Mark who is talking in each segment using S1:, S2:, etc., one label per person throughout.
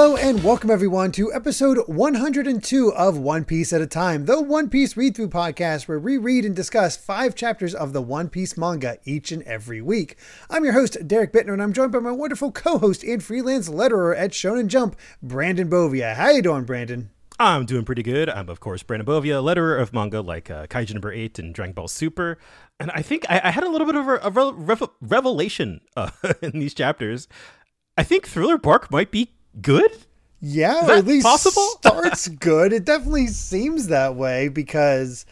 S1: Hello and welcome everyone to episode 102 of One Piece at a Time, the One Piece read through podcast where we read and discuss five chapters of the One Piece manga each and every week. I'm your host, Derrick Bitner, and I'm joined by my wonderful co host and freelance letterer at Shonen Jump, Brandon Bovia. How you doing, Brandon?
S2: I'm doing pretty good. I'm, of course, Brandon Bovia, letterer of manga like uh, Kaiju number 8 and Dragon Ball Super. And I think I, I had a little bit of a, a rev- revelation uh, in these chapters. I think Thriller Bark might be good.
S1: Yeah, or at least possible? starts good. It definitely seems that way because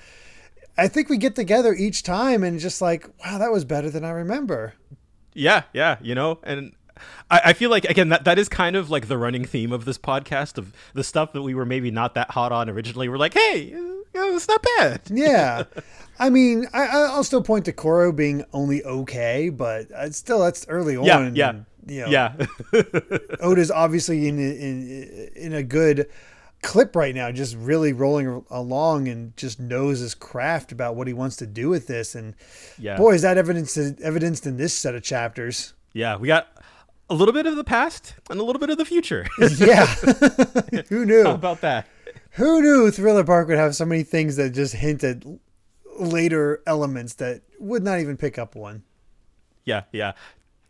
S1: I think we get together each time and just like, wow, that was better than I remember.
S2: Yeah, yeah, you know, and I, I, feel like again that that is kind of like the running theme of this podcast of the stuff that we were maybe not that hot on originally. We're like, hey, it's not bad.
S1: yeah, I mean, I, will still point to Kuro being only okay, but uh, still that's early on.
S2: Yeah, yeah.
S1: You know,
S2: yeah.
S1: Oda's obviously in, in in a good clip right now, just really rolling along and just knows his craft about what he wants to do with this. And yeah. boy, is that evidence evidenced in this set of chapters.
S2: Yeah, we got a little bit of the past and a little bit of the future.
S1: yeah, who knew
S2: How about that?
S1: Who knew Thriller Bark would have so many things that just hint at later elements that would not even pick up one.
S2: Yeah, yeah.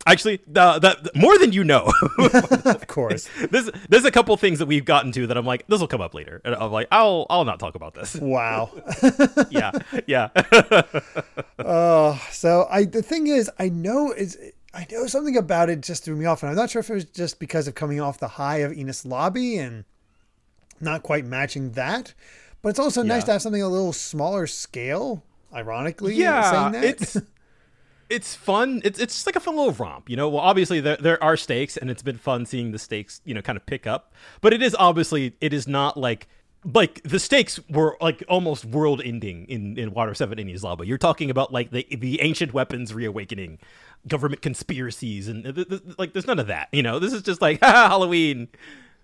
S2: Actually, uh, that more than you know.
S1: of course,
S2: there's there's a couple things that we've gotten to that I'm like, this will come up later, and I'm like, I'll I'll not talk about this.
S1: Wow.
S2: yeah, yeah.
S1: Oh, so I the thing is, I know is I know something about it just threw me off, and I'm not sure if it was just because of coming off the high of Enies Lobby and not quite matching that, but it's also yeah. nice to have something a little smaller scale. Ironically,
S2: yeah, it's it's fun. It's it's just like a fun little romp, you know. Well, obviously there there are stakes, and it's been fun seeing the stakes, you know, kind of pick up. But it is obviously it is not like like the stakes were like almost world ending in in Water Seven Enies Lobby. You're talking about like the the ancient weapons reawakening, government conspiracies, and th- th- like there's none of that. You know, this is just like Halloween.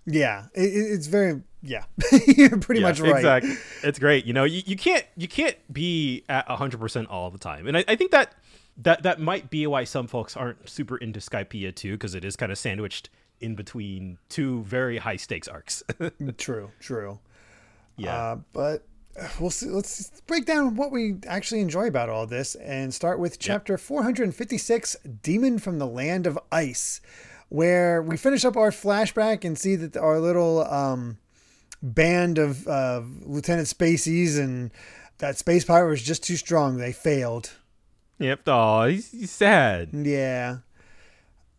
S1: Yeah, it, it's very yeah. You're pretty yeah, much right.
S2: Exactly. It's great. You know, you, you can't you can't be at hundred percent all the time, and I, I think that that that might be why some folks aren't super into Skypiea too, because it is kind of sandwiched in between two very high stakes arcs.
S1: true, true. Yeah, uh, but uh, we'll see. Let's break down what we actually enjoy about all this, and start with chapter yep. 456, "Demon from the Land of Ice," where we finish up our flashback and see that our little um, band of uh, Lieutenant Spaceys and that space pirate was just too strong. They failed.
S2: Yep. Oh, he's, he's sad.
S1: Yeah.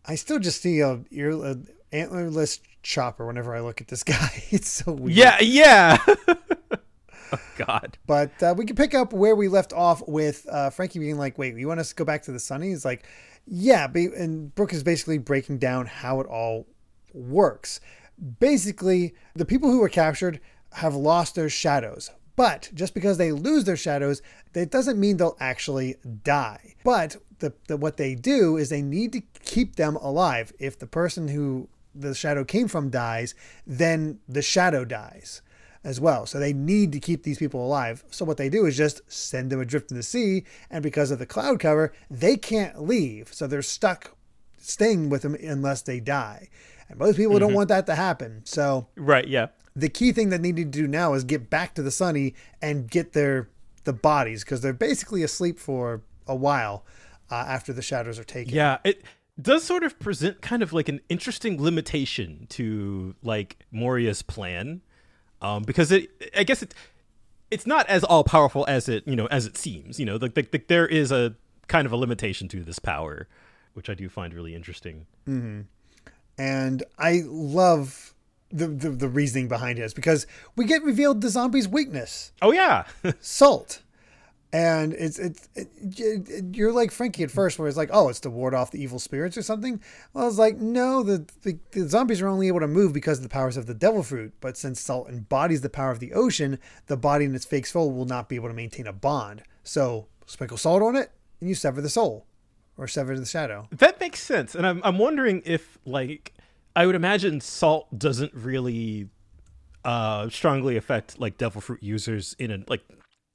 S1: I still just see a ear a antlerless chopper whenever I look at this guy. It's so weird.
S2: Yeah. Yeah. oh, God.
S1: But uh, we can pick up where we left off with uh, Franky being like, "Wait, you want us to go back to the Sunny?" He's like, "Yeah." And Brook is basically breaking down how it all works. Basically, the people who were captured have lost their shadows, but just because they lose their shadows, that doesn't mean they'll actually die. But the, the, what they do is they need to keep them alive. If the person who the shadow came from dies, then the shadow dies as well. So they need to keep these people alive. So what they do is just send them adrift in the sea, and because of the cloud cover, they can't leave. So they're stuck staying with them unless they die. And most people mm-hmm. don't want that to happen. So
S2: Right, yeah
S1: the key thing that they need to do now is get back to the sunny and get their the bodies because they're basically asleep for a while uh, after the shadows are taken.
S2: Yeah, it does sort of present kind of like an interesting limitation to like Moria's plan, um, because it I guess it it's not as all powerful as it you know as it seems. You know, like the, the, there is a kind of a limitation to this power, which I do find really interesting.
S1: Mm-hmm. And I love the, the, the reasoning behind it is because we get revealed the zombie's weakness.
S2: Oh yeah,
S1: salt. And it's it's it, it, you're like Franky at first, where it's like, oh, it's to ward off the evil spirits or something. Well, I was like, no, the, the, the zombies are only able to move because of the powers of the devil fruit. But since salt embodies the power of the ocean, the body in its fake soul will not be able to maintain a bond. So sprinkle salt on it, and you sever the soul, or sever the shadow.
S2: That makes sense. And I'm I'm wondering if like I would imagine salt doesn't really uh, strongly affect like devil fruit users in a like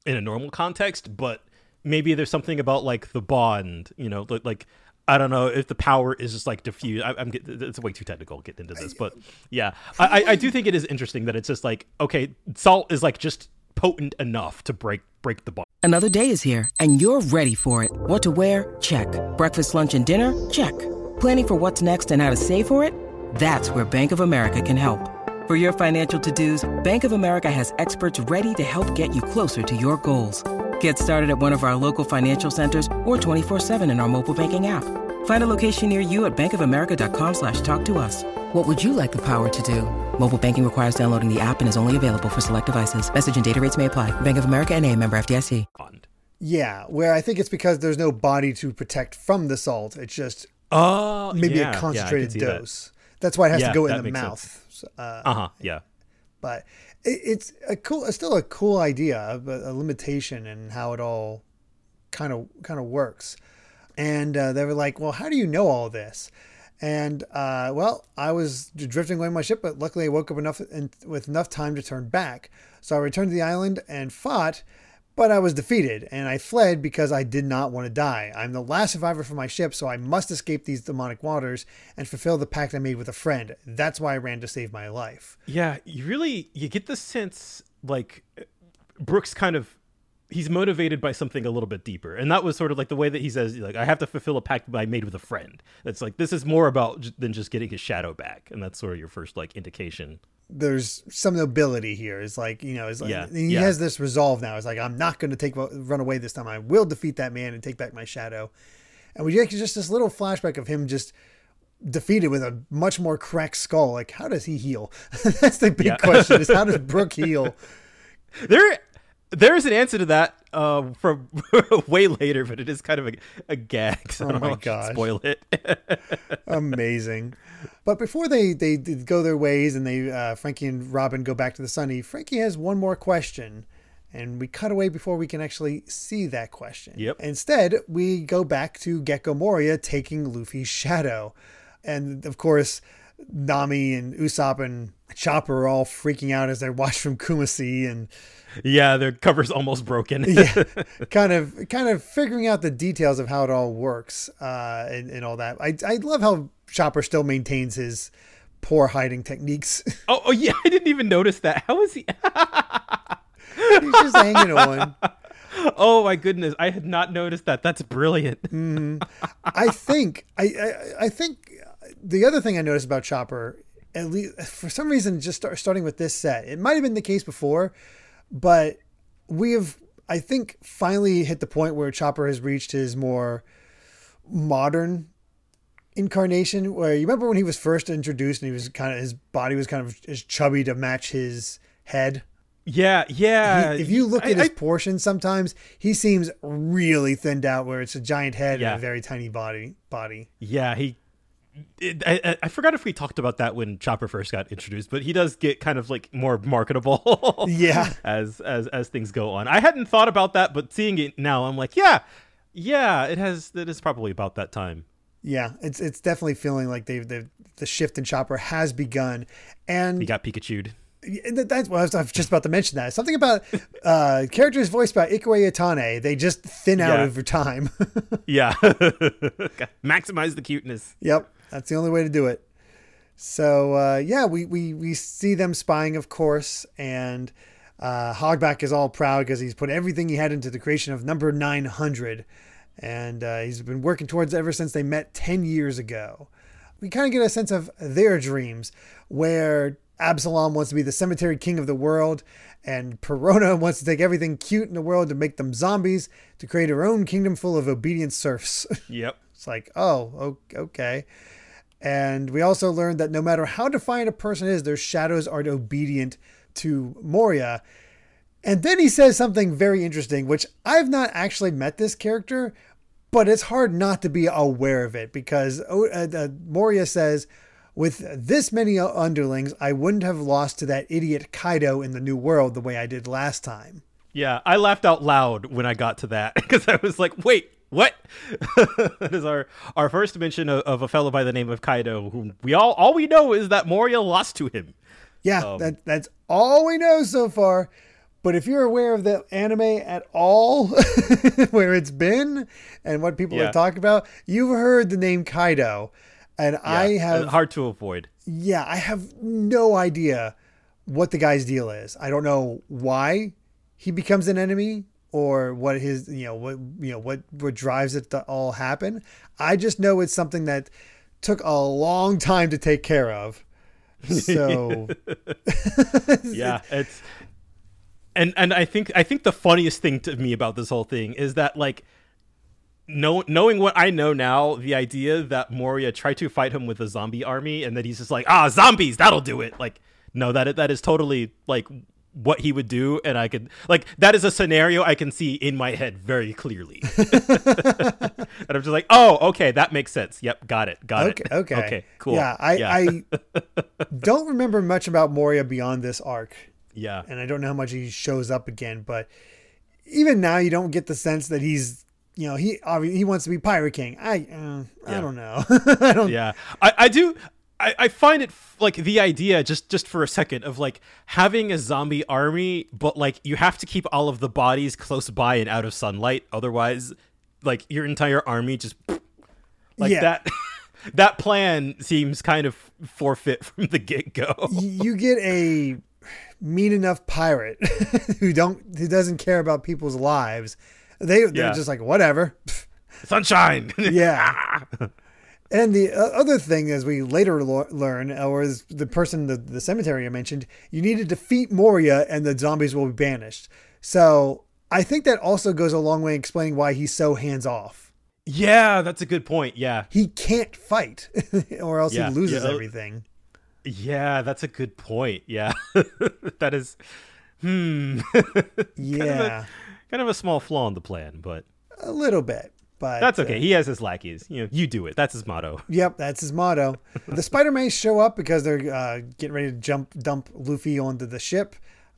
S2: in a normal context, but maybe there's something about like the bond, you know, like, I don't know if the power is just like diffused. I, am it's way too technical getting into this, but yeah, I, I do think it is interesting that it's just like okay, salt is like just potent enough to break break the bond.
S3: Another day is here, and you're ready for it. What to wear? Check. Breakfast, lunch, and dinner? Check. Planning for what's next and how to save for it? That's where Bank of America can help. For your financial to-dos, Bank of America has experts ready to help get you closer to your goals. Get started at one of our local financial centers or 24-7 in our mobile banking app. Find a location near you at bankofamerica.com slash talk to us. What would you like the power to do? Mobile banking requires downloading the app and is only available for select devices. Message and data rates may apply. Bank of America and a member FDIC.
S1: Yeah, where I think it's because there's no body to protect from the salt. It's just
S2: uh,
S1: maybe
S2: yeah,
S1: a concentrated
S2: yeah,
S1: dose. That. That's why it has
S2: yeah,
S1: to go in the mouth.
S2: Uh huh. Yeah.
S1: But it, it's a cool, it's still a cool idea, but a limitation and how it all kind of kind of works. And uh, they were like, "Well, how do you know all this?" And uh, well, I was drifting away my ship, but luckily I woke up enough and with enough time to turn back. So I returned to the island and fought, but I was defeated and I fled because I did not want to die. I'm the last survivor from my ship, so I must escape these demonic waters and fulfill the pact I made with a friend. That's why I ran to save my life.
S2: Yeah, you really you get the sense like Brooks kind of he's motivated by something a little bit deeper and that was sort of like the way that he says like i have to fulfill a pact i made with a friend that's like this is more about than just getting his shadow back and that's sort of your first like indication
S1: there's some nobility here. It's like you know it's like
S2: Yeah,
S1: he
S2: yeah.
S1: has this resolve now. It's like i'm not going to take run away this time. I will defeat that man and take back my shadow. And we get just this little flashback of him just defeated with a much more cracked skull. Like how does he heal? That's the big
S2: Yeah.
S1: question is how does brook heal?
S2: There there's an answer to that uh from way later but it is kind of a, a gag so
S1: Oh my
S2: know if I should
S1: gosh.
S2: spoil it.
S1: Amazing but before they they go their ways and they uh, franky and robin go back to the sunny franky has one more question and we cut away before we can actually see that question
S2: Yep.
S1: instead we go back to gecko moria taking luffy's shadow and of course nami and usopp and chopper are all freaking out as they watch from kumasi and
S2: yeah their cover's almost broken
S1: yeah, kind of kind of figuring out the details of how it all works uh, and, and all that. I, I love how Chopper still maintains his poor hiding techniques.
S2: oh, oh yeah i didn't even notice that. How is he
S1: He's just hanging on.
S2: oh my goodness. I had not noticed that. That's brilliant. Mm-hmm.
S1: I think I, I I think the other thing I noticed about Chopper, at least for some reason, just start, starting with this set, it might have been the case before, but we have I think finally hit the point where Chopper has reached his more modern incarnation. Where you remember when he was first introduced and he was kind of his body was kind of as chubby to match his head.
S2: yeah yeah
S1: He- if you look
S2: I-
S1: at his
S2: I-
S1: portions, sometimes he seems really thinned out, where it's a giant head
S2: Yeah.
S1: and a very tiny body. Body.
S2: Yeah, he. It, I, I- I forgot if we talked about that when Chopper first got introduced, but he does get kind of like more marketable.
S1: Yeah.
S2: as as as things go on. I hadn't thought about that, but seeing it now, I'm like, yeah, yeah, it has. It is probably about that time.
S1: Yeah, it's it's definitely feeling like they've, they've the shift in Chopper has begun, and
S2: He got Pikachu'd.
S1: that's what I was, I was just about to mention that something about uh, characters voiced by Ikue Otani. They just thin out
S2: Yeah.
S1: over time.
S2: Yeah, maximize the cuteness.
S1: yep, that's the only way to do it. So uh, yeah, we, we we see them spying, of course, and uh, Hogback is all proud because he's put everything he had into the creation of number nine hundred, and uh, he's been working towards ever since they met ten years ago. We kind of get a sense of their dreams, where Absalom wants to be the cemetery king of the world, and Perona wants to take everything cute in the world to make them zombies to create her own kingdom full of obedient serfs.
S2: Yep.
S1: It's like, oh, okay. And we also learned that no matter how defiant a person is, their shadows are obedient to Moria. And then he says something very interesting, which I've not actually met this character, but it's hard not to be aware of it because oh, uh, uh, Moria says, with this many underlings, I wouldn't have lost to that idiot Kaido in the New World the way I did last time.
S2: Yeah, I laughed out loud when I got to that because I was like, "Wait, what?" that is our our first mention of, of a fellow by the name of Kaido, whom we all all we know is that Moria lost to him.
S1: Yeah, that that's all we know so far. But if you're aware of the anime at all, where it's been and what people
S2: Yeah.
S1: have talked about, you've heard the name Kaido. And I
S2: uh,
S1: have
S2: hard to avoid.
S1: yeah, I have no idea what the guy's deal is. I don't know why he becomes an enemy or what his you know what you know what what drives it to all happen. I just know it's something that took a long time to take care of. So
S2: yeah it's and and i think i think the funniest thing to me about this whole thing is that like know, knowing what i know now the idea that moria tried to fight him with a zombie army and that he's just like ah zombies that'll do it. Like no that that is totally like what he would do and i could like that is a scenario i can see in my head very clearly. And i'm just like oh okay that makes sense. Yep got it got
S1: okay,
S2: it.
S1: Okay,
S2: okay. Cool.
S1: Yeah, I I don't remember much about Moria beyond this arc.
S2: Yeah
S1: and I don't know how much he shows up again, but even now you don't get the sense that he's you know he obvi- he wants to be pirate king. I uh, I don't know. I don't.
S2: yeah i i do I, I find it like the idea just just for a second of like having a zombie army but like you have to keep all of the bodies close by and out of sunlight otherwise like your entire army just like
S1: Yeah.
S2: that that plan seems kind of forfeit from the get-go
S1: You get a mean enough pirate who don't who doesn't care about people's lives. They they're
S2: Yeah.
S1: just like whatever.
S2: sunshine
S1: Yeah. And the uh, other thing, as we later lo- learn, or as the person, the, the cemetery I mentioned, you need to defeat Moria and the zombies will be banished. So I think that also goes a long way in explaining why he's so hands off.
S2: yeah that's a good point yeah
S1: He can't fight, or else
S2: Yeah,
S1: he loses
S2: yeah, uh,
S1: everything.
S2: Yeah that's a good point yeah that is hmm
S1: Yeah,
S2: kind of a small flaw in the plan but
S1: a little bit, but
S2: That's
S1: uh,
S2: okay. He has his lackeys. You know, you do it. That's his motto.
S1: Yep, that's his motto. the Spider Mice show up because they're uh, getting ready to jump dump Luffy onto the ship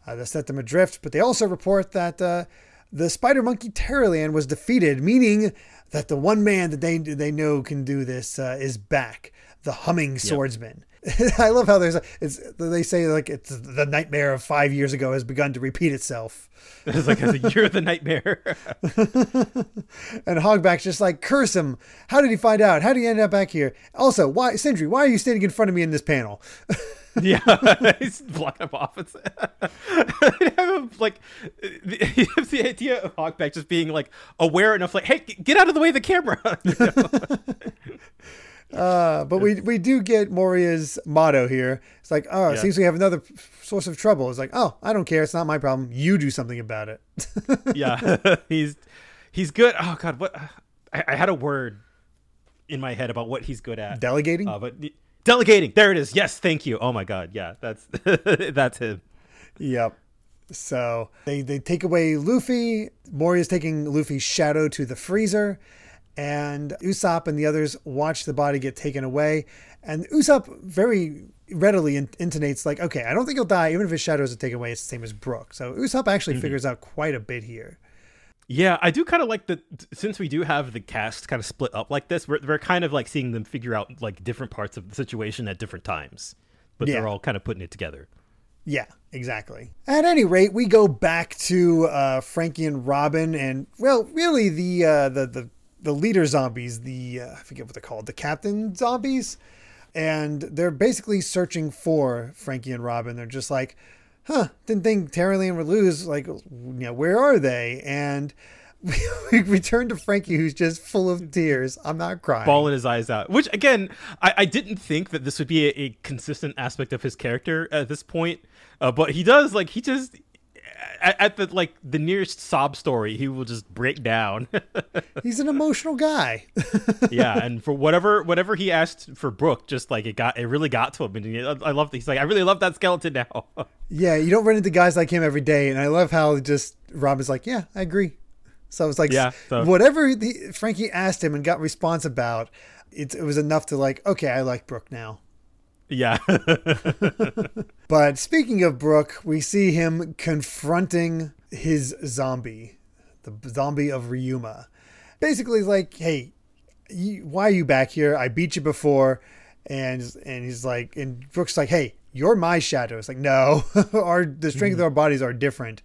S1: uh, to set them adrift. But they also report that uh, the Spider Monkey Tararan was defeated, meaning that the one man that they they know can do this uh, is back, the Humming Swordsman. I love how there's a, it's they say like it's the nightmare of five years ago has begun to repeat itself.
S2: It's like you're the nightmare.
S1: And Hogback's just like, curse him. How did he find out? How did he end up back here? Also, why, Cindry, why are you standing in front of me in this panel?
S2: yeah, he's blocking up office. I have him, like the, he has the idea of Hogback just being like aware enough, like, hey, get out of the way of the camera. You know?
S1: Uh, but we we do get Moria's motto here. It's like, oh, it
S2: Yeah.
S1: seems we have another source of trouble. It's like, oh, I don't care. It's not my problem. You do something about it.
S2: yeah, he's he's good. Oh God, what? I, I had a word in my head about what he's good at.
S1: Delegating.
S2: Uh, but delegating. There it is. Yes, thank you. Oh my God, yeah, that's that's him.
S1: Yep. So they they take away Luffy. Moria's taking Luffy's shadow to the freezer, and Usopp and the others watch the body get taken away. And Usopp very readily in- intonates like, "Okay, I don't think he'll die, even if his shadows isn't taken away. It's the same as Brook." So Usopp actually figures out quite a bit here.
S2: Yeah, I do kind of like that since we do have the cast kind of split up like this, we're, we're kind of like seeing them figure out like different parts of the situation at different times, but
S1: Yeah.
S2: they're all kind of putting it together.
S1: Yeah, exactly. At any rate, we go back to uh, Franky and Robin, and well, really the uh, the the the leader zombies, the uh, I forget what they're called, the captain zombies, and they're basically searching for Franky and Robin. They're just like, huh, didn't think Tararan would lose. Like, you know, where are they? And we return to Franky, who's just full of tears. I'm not crying.
S2: bawling his eyes out. Which again, I, I didn't think that this would be a, a consistent aspect of his character at this point, uh, but he does. Like he just at, at the like the nearest sob story, he will just break down.
S1: He's an emotional guy.
S2: yeah, and for whatever whatever he asked for Brook, just like it got it really got to him, and he, I love. That he's like, I really love that skeleton now.
S1: Yeah, you don't run into guys like him every day, and I love how just Rob is like, "Yeah, I agree." So I was like,
S2: Yeah, so-
S1: whatever the, Franky asked him and got response about, it, it was enough to like, okay, I like Brook now.
S2: Yeah,
S1: But speaking of Brook, we see him confronting his zombie, the zombie of Ryuma. Basically, he's like, "Hey, you, why are you back here? I beat you before." And and he's like, and Brook's like, "Hey, you're my shadow." It's like, no, our the strength of our bodies are different.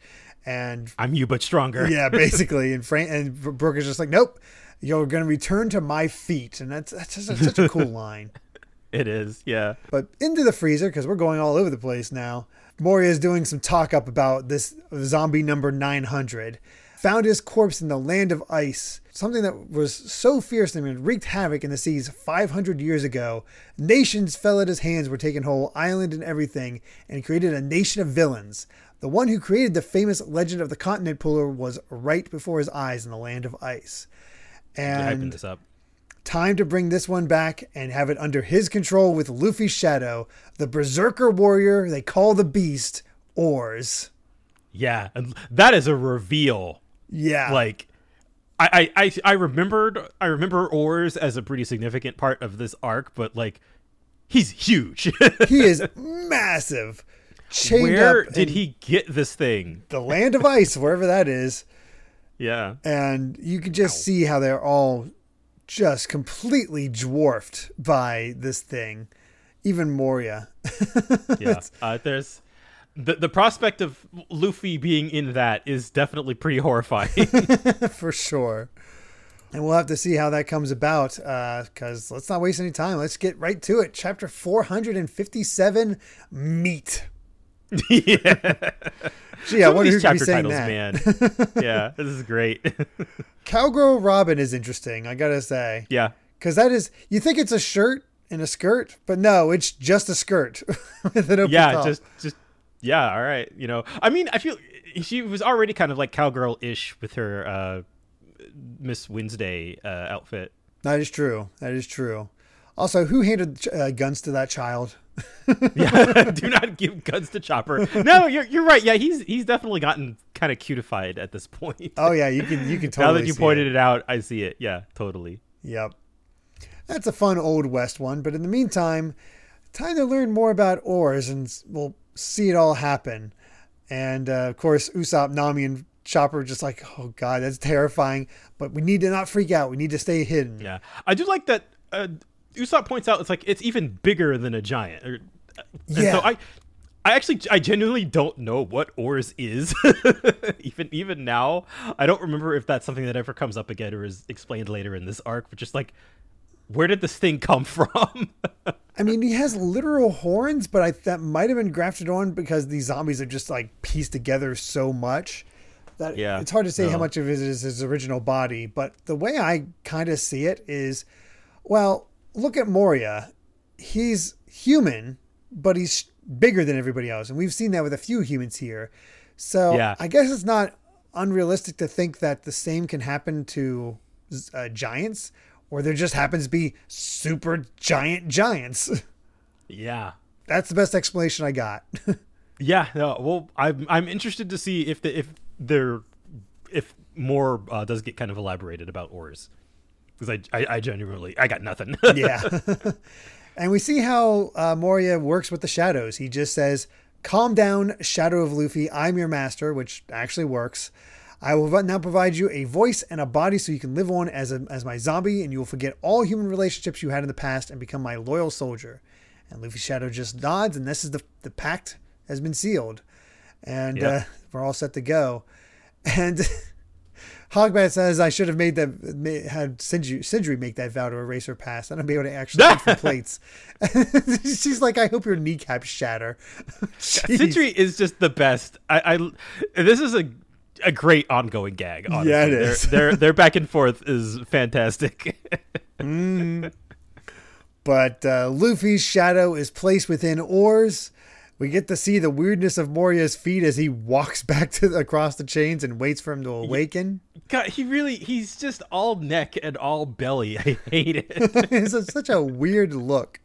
S1: And
S2: I'm you, but stronger.
S1: yeah, basically. And Frank and Brook is just like, nope, you're going to return to my feet, and that's that's just such a cool line.
S2: It is, yeah.
S1: But into the freezer because we're going all over the place now. Moria is doing some talk up about this zombie number 900. Found his corpse in the land of ice, something that was so fearsome and wreaked havoc in the seas 500 years ago. Nations fell at his hands, were taken whole, island and everything, and created a nation of villains. The one who created the famous legend of the continent puller was right before his eyes in the land of ice.
S2: You're hyping
S1: And
S2: this up.
S1: Time to bring this one back and have it under his control with Luffy's shadow, the berserker warrior they call the beast, Oars.
S2: Yeah, and that is a reveal.
S1: Yeah.
S2: Like, I, I, I, I remembered, I remember Oars as a pretty significant part of this arc, but like, he's huge.
S1: he is massive. Chained
S2: Where
S1: up
S2: did he get this thing?
S1: the land of ice, wherever that is.
S2: Yeah,
S1: And you can just see how they're all just completely dwarfed by this thing. Even Moria.
S2: yeah. Uh, there's the the prospect of Luffy being in that is definitely pretty horrifying.
S1: for sure. And we'll have to see how that comes about because let's not waste any time. Let's get right to it. Chapter 457 Meat.
S2: yeah.
S1: Gee, I wonder who could be saying
S2: titles,
S1: that.
S2: man. yeah, this is great.
S1: Cowgirl Robin is interesting, I gotta say.
S2: yeah.
S1: Because that is, you think it's a shirt and a skirt, but no, it's just a skirt with an open
S2: yeah
S1: top.
S2: just just yeah all right you know i mean i feel she was already kind of like cowgirl-ish with her uh miss wednesday uh outfit
S1: That is true. That is true. Also, who handed uh, guns to that child?
S2: yeah do not give guns to chopper no you're, you're right yeah he's he's definitely gotten kind of cutified at this point
S1: Oh yeah, you can you can totally.
S2: now that you pointed
S1: it.
S2: it out i see it yeah totally
S1: Yep. That's a fun old west one, but in the meantime, time to learn more about oars and we'll see it all happen. And uh, of course, Usopp, Nami, and Chopper just like, oh god, that's terrifying. But we need to not freak out. We need to stay hidden.
S2: yeah i do like that uh usopp points out it's like it's even bigger than a giant or,
S1: Yeah.
S2: so i I actually, I genuinely don't know what Oars is. even even now, I don't remember if that's something that ever comes up again or is explained later in this arc. But just like, where did this thing come from?
S1: I mean, he has literal horns, but I that might have been grafted on because these zombies are just like pieced together so much that
S2: Yeah,
S1: it's hard to say how much of it is his original body. But the way I kind of see it is, well, look at Moria. He's human, but he's bigger than everybody else, and we've seen that with a few humans here. So
S2: Yeah.
S1: I guess it's not unrealistic to think that the same can happen to uh, giants, or there just happens to be super giant giants.
S2: yeah,
S1: That's the best explanation I got.
S2: yeah. No, well, I'm I'm interested to see if the if there if more uh, does get kind of elaborated about Oars because I, I I genuinely I got nothing.
S1: yeah. and we see how uh, Moria works with the shadows. He just says, Calm down, Shadow of Luffy. I'm your master, which actually works. I will now provide you a voice and a body so you can live on as, a, as my zombie, and you will forget all human relationships you had in the past and become my loyal soldier. And Luffy's shadow just nods, and this is the, the pact has been sealed. And
S2: Yep.
S1: uh, we're all set to go. And Hogback says I should have made that had Cindry, Cindry make that vow to erase her past. and I don't be able to actually eat from plates. She's like, I hope your kneecaps shatter.
S2: Cindry is just the best. I, I this is a a great ongoing gag. Honestly.
S1: Yeah, it
S2: Their-
S1: is.
S2: Their, their back and forth is fantastic.
S1: But uh, Luffy's shadow is placed within oars. We get to see the weirdness of Moria's feet as he walks back to across the chains and waits for him to awaken.
S2: God, he really he's just all neck and all belly. I hate it.
S1: it's a- such a weird look.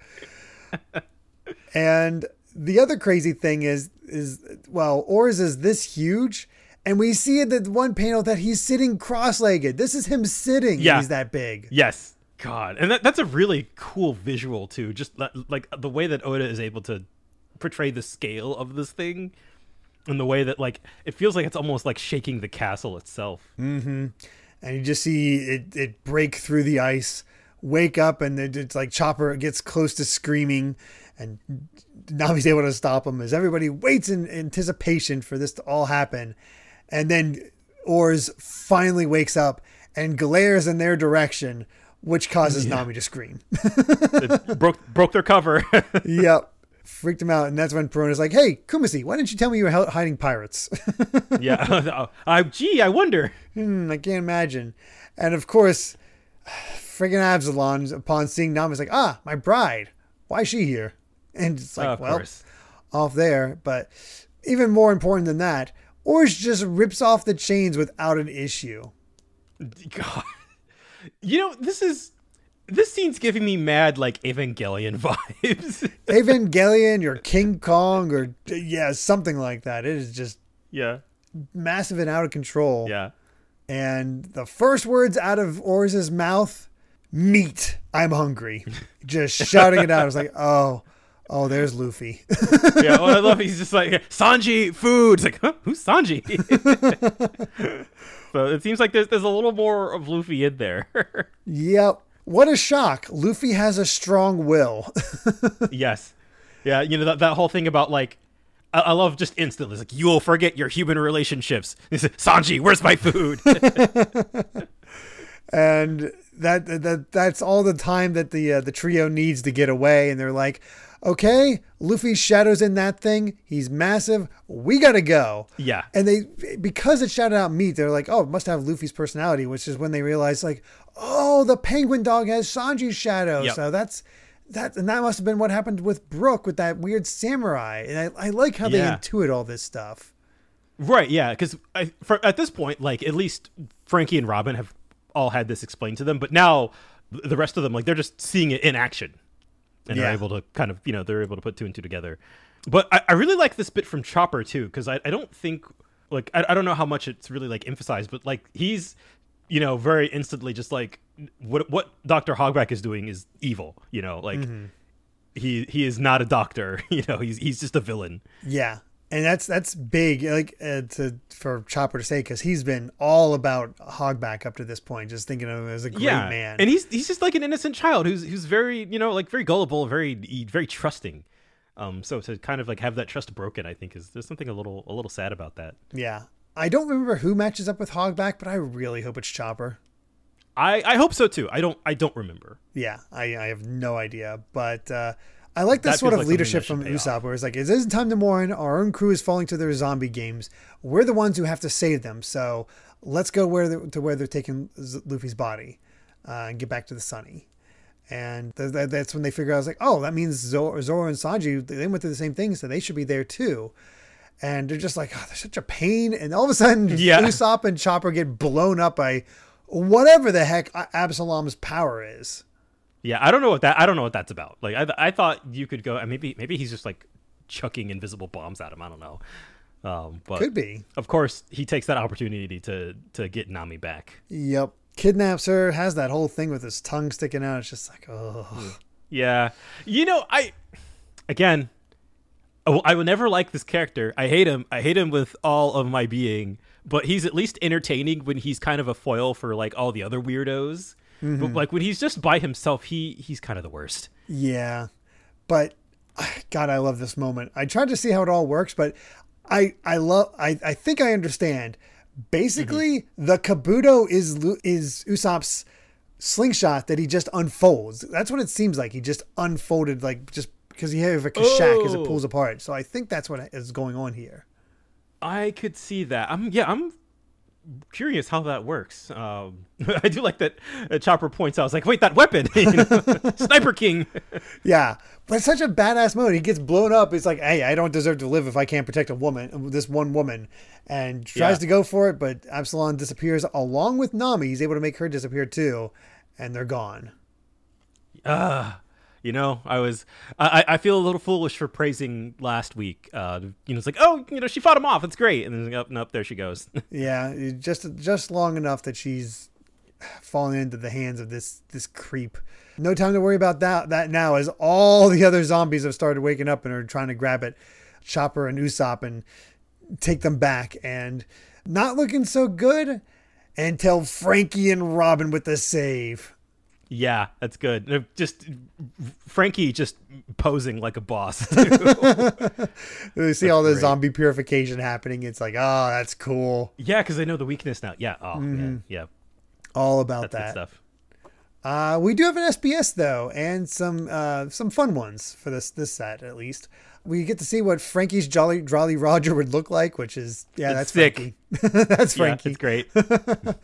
S1: And the other crazy thing is, is well, Oars is this huge, and we see in the one panel that he's sitting cross-legged. This is him sitting.
S2: Yeah.
S1: he's that big.
S2: yes. God. And that, that's a really cool visual too. Just like the way that Oda is able to portray the scale of this thing and the way that like it feels like it's almost like shaking the castle itself. Mm-hmm.
S1: and you just see it, it break through the ice, wake up, and it, it's like Chopper gets close to screaming, and Nami's able to stop him as everybody waits in anticipation for this to all happen. And then Oars finally wakes up and glares in their direction, which causes Nami to scream.
S2: Broke broke their cover.
S1: yep. Freaked him out. And that's when Perona's like, hey, Kumasi, why didn't you tell me you were hiding pirates?
S2: yeah. I gee, I wonder.
S1: Hmm, I can't imagine. And of course, friggin' Absalom, upon seeing Nami, is like, ah, my bride. Why is she here? And it's like,
S2: of
S1: well,
S2: course.
S1: off there. But even more important than that, Oars just rips off the chains without an issue.
S2: God. You know, this is this scene's giving me mad like Evangelion vibes.
S1: Evangelion or King Kong or yeah, something like that. It is just
S2: yeah.
S1: massive and out of control.
S2: Yeah.
S1: And the first words out of Oars's mouth, meat. I'm hungry. Just shouting it out. I was like, oh, oh, there's Luffy.
S2: Yeah. Well, I love it. he's just like Sanji food. It's like, huh? Who's Sanji? so it seems like there's there's a little more of Luffy in there.
S1: yep. What a shock. Luffy has a strong will.
S2: yes. Yeah, you know that, that whole thing about like I, I love just instantly it's like you will forget your human relationships. Like, Sanji, where's my food?
S1: and that that that's all the time that the uh, the trio needs to get away and they're like okay luffy's shadows in that thing he's massive we gotta go
S2: Yeah.
S1: and they because it shouted out meat they're like oh it must have luffy's personality which is when they realize like oh the penguin dog has sanji's shadow
S2: Yep.
S1: so that's that and that must have been what happened with Brook with that weird samurai and i, I like how they intuit all this stuff
S2: Right, yeah, because at this point, like at least Franky and Robin have all had this explained to them, but now the rest of them, like they're just seeing it in action, and
S1: Yeah.
S2: they're able to kind of, you know, they're able to put two and two together. But I, I really like this bit from Chopper too, because I, I don't think, like, I, I don't know how much it's really like emphasized, but like he's, you know, very instantly just like what what Doctor Hogback is doing is evil, you know, like. He, he is not a doctor, you know. He's he's just a villain.
S1: Yeah, and that's that's big, like uh, to for Chopper to say because he's been all about Hogback up to this point, just thinking of him as a great man.
S2: And he's he's just like an innocent child who's who's very you know like very gullible, very very trusting. Um, so to kind of like have that trust broken, I think is there's something a little a little sad about that.
S1: yeah, I don't remember who matches up with Hogback, but I really hope it's Chopper.
S2: I I hope so too. I don't I don't remember.
S1: Yeah, I, I have no idea, but uh, I like this
S2: That
S1: sort of
S2: like
S1: leadership from
S2: that should pay
S1: Usopp, where it's like, it isn't time to mourn. Our own crew is falling to their zombie games. We're the ones who have to save them. So let's go where to where they're taking Luffy's body uh, and get back to the Sunny. And th- th- that's when they figure out, I was like, oh, that means Zoro, Zoro and Sanji, they went through the same thing, so they should be there too. And they're just like, oh, they're such a pain. And all of a sudden,
S2: Yeah.
S1: Usopp and Chopper get blown up by whatever the heck Absalom's power is.
S2: Yeah, I don't know what that I don't know what that's about. Like I I thought you could go and maybe maybe he's just like chucking invisible bombs at him. I don't know. Um, but
S1: Could be.
S2: of course he takes that opportunity to to get Nami back.
S1: Yep. Kidnaps her, has that whole thing with his tongue sticking out. It's just like, oh.
S2: Yeah. You know, I again, Oh, I will, I will never like this character. I hate him. I hate him with all of my being. But he's at least entertaining when he's kind of a foil for like all the other weirdos. But mm-hmm. like when he's just by himself, he he's kind of the worst.
S1: Yeah. But God, I love this moment. I tried to see how it all works, but I I love I, I think I understand. Basically, mm-hmm. the Kabuto is is Usopp's slingshot that he just unfolds. That's what it seems like. He just unfolded like just because you have a kashak as it
S2: Oh.
S1: pulls apart. So I think that's what is going on here.
S2: I could see that. I'm yeah. I'm curious how that works. Um, I do like that uh, Chopper points out. I was like, wait, that weapon, Sniper King.
S1: Yeah, but it's such a badass moment. He gets blown up. It's like, hey, I don't deserve to live if I can't protect a woman, this one woman, and tries
S2: Yeah.
S1: to go for it. But Absalom disappears along with Nami. He's able to make her disappear too, and they're gone.
S2: Ah, you know, I was I, I feel a little foolish for praising last week. Uh, you know, it's like, oh, you know, she fought him off. It's great, and then up, nope, there she goes.
S1: Yeah, just just long enough that she's fallen into the hands of this this creep. No time to worry about that that now, as all the other zombies have started waking up and are trying to grab it, Chopper and Usopp, and take them back. And not looking so good until Franky and Robin with the save.
S2: Yeah, that's good. Just Franky just posing like a boss.
S1: We see all the zombie purification happening. It's like, oh, that's cool.
S2: yeah, because they know the weakness now. Yeah. Oh,
S1: Mm-hmm.
S2: man. Yeah.
S1: All about
S2: That's
S1: that.
S2: stuff.
S1: Uh, we do have an SBS though, and some uh, some fun ones for this this set at least. We get to see what Franky's Jolly Jolly Roger would look like, which is yeah,
S2: It's
S1: that's
S2: sick.
S1: Franky. that's
S2: Franky.
S1: Yeah,
S2: it's great.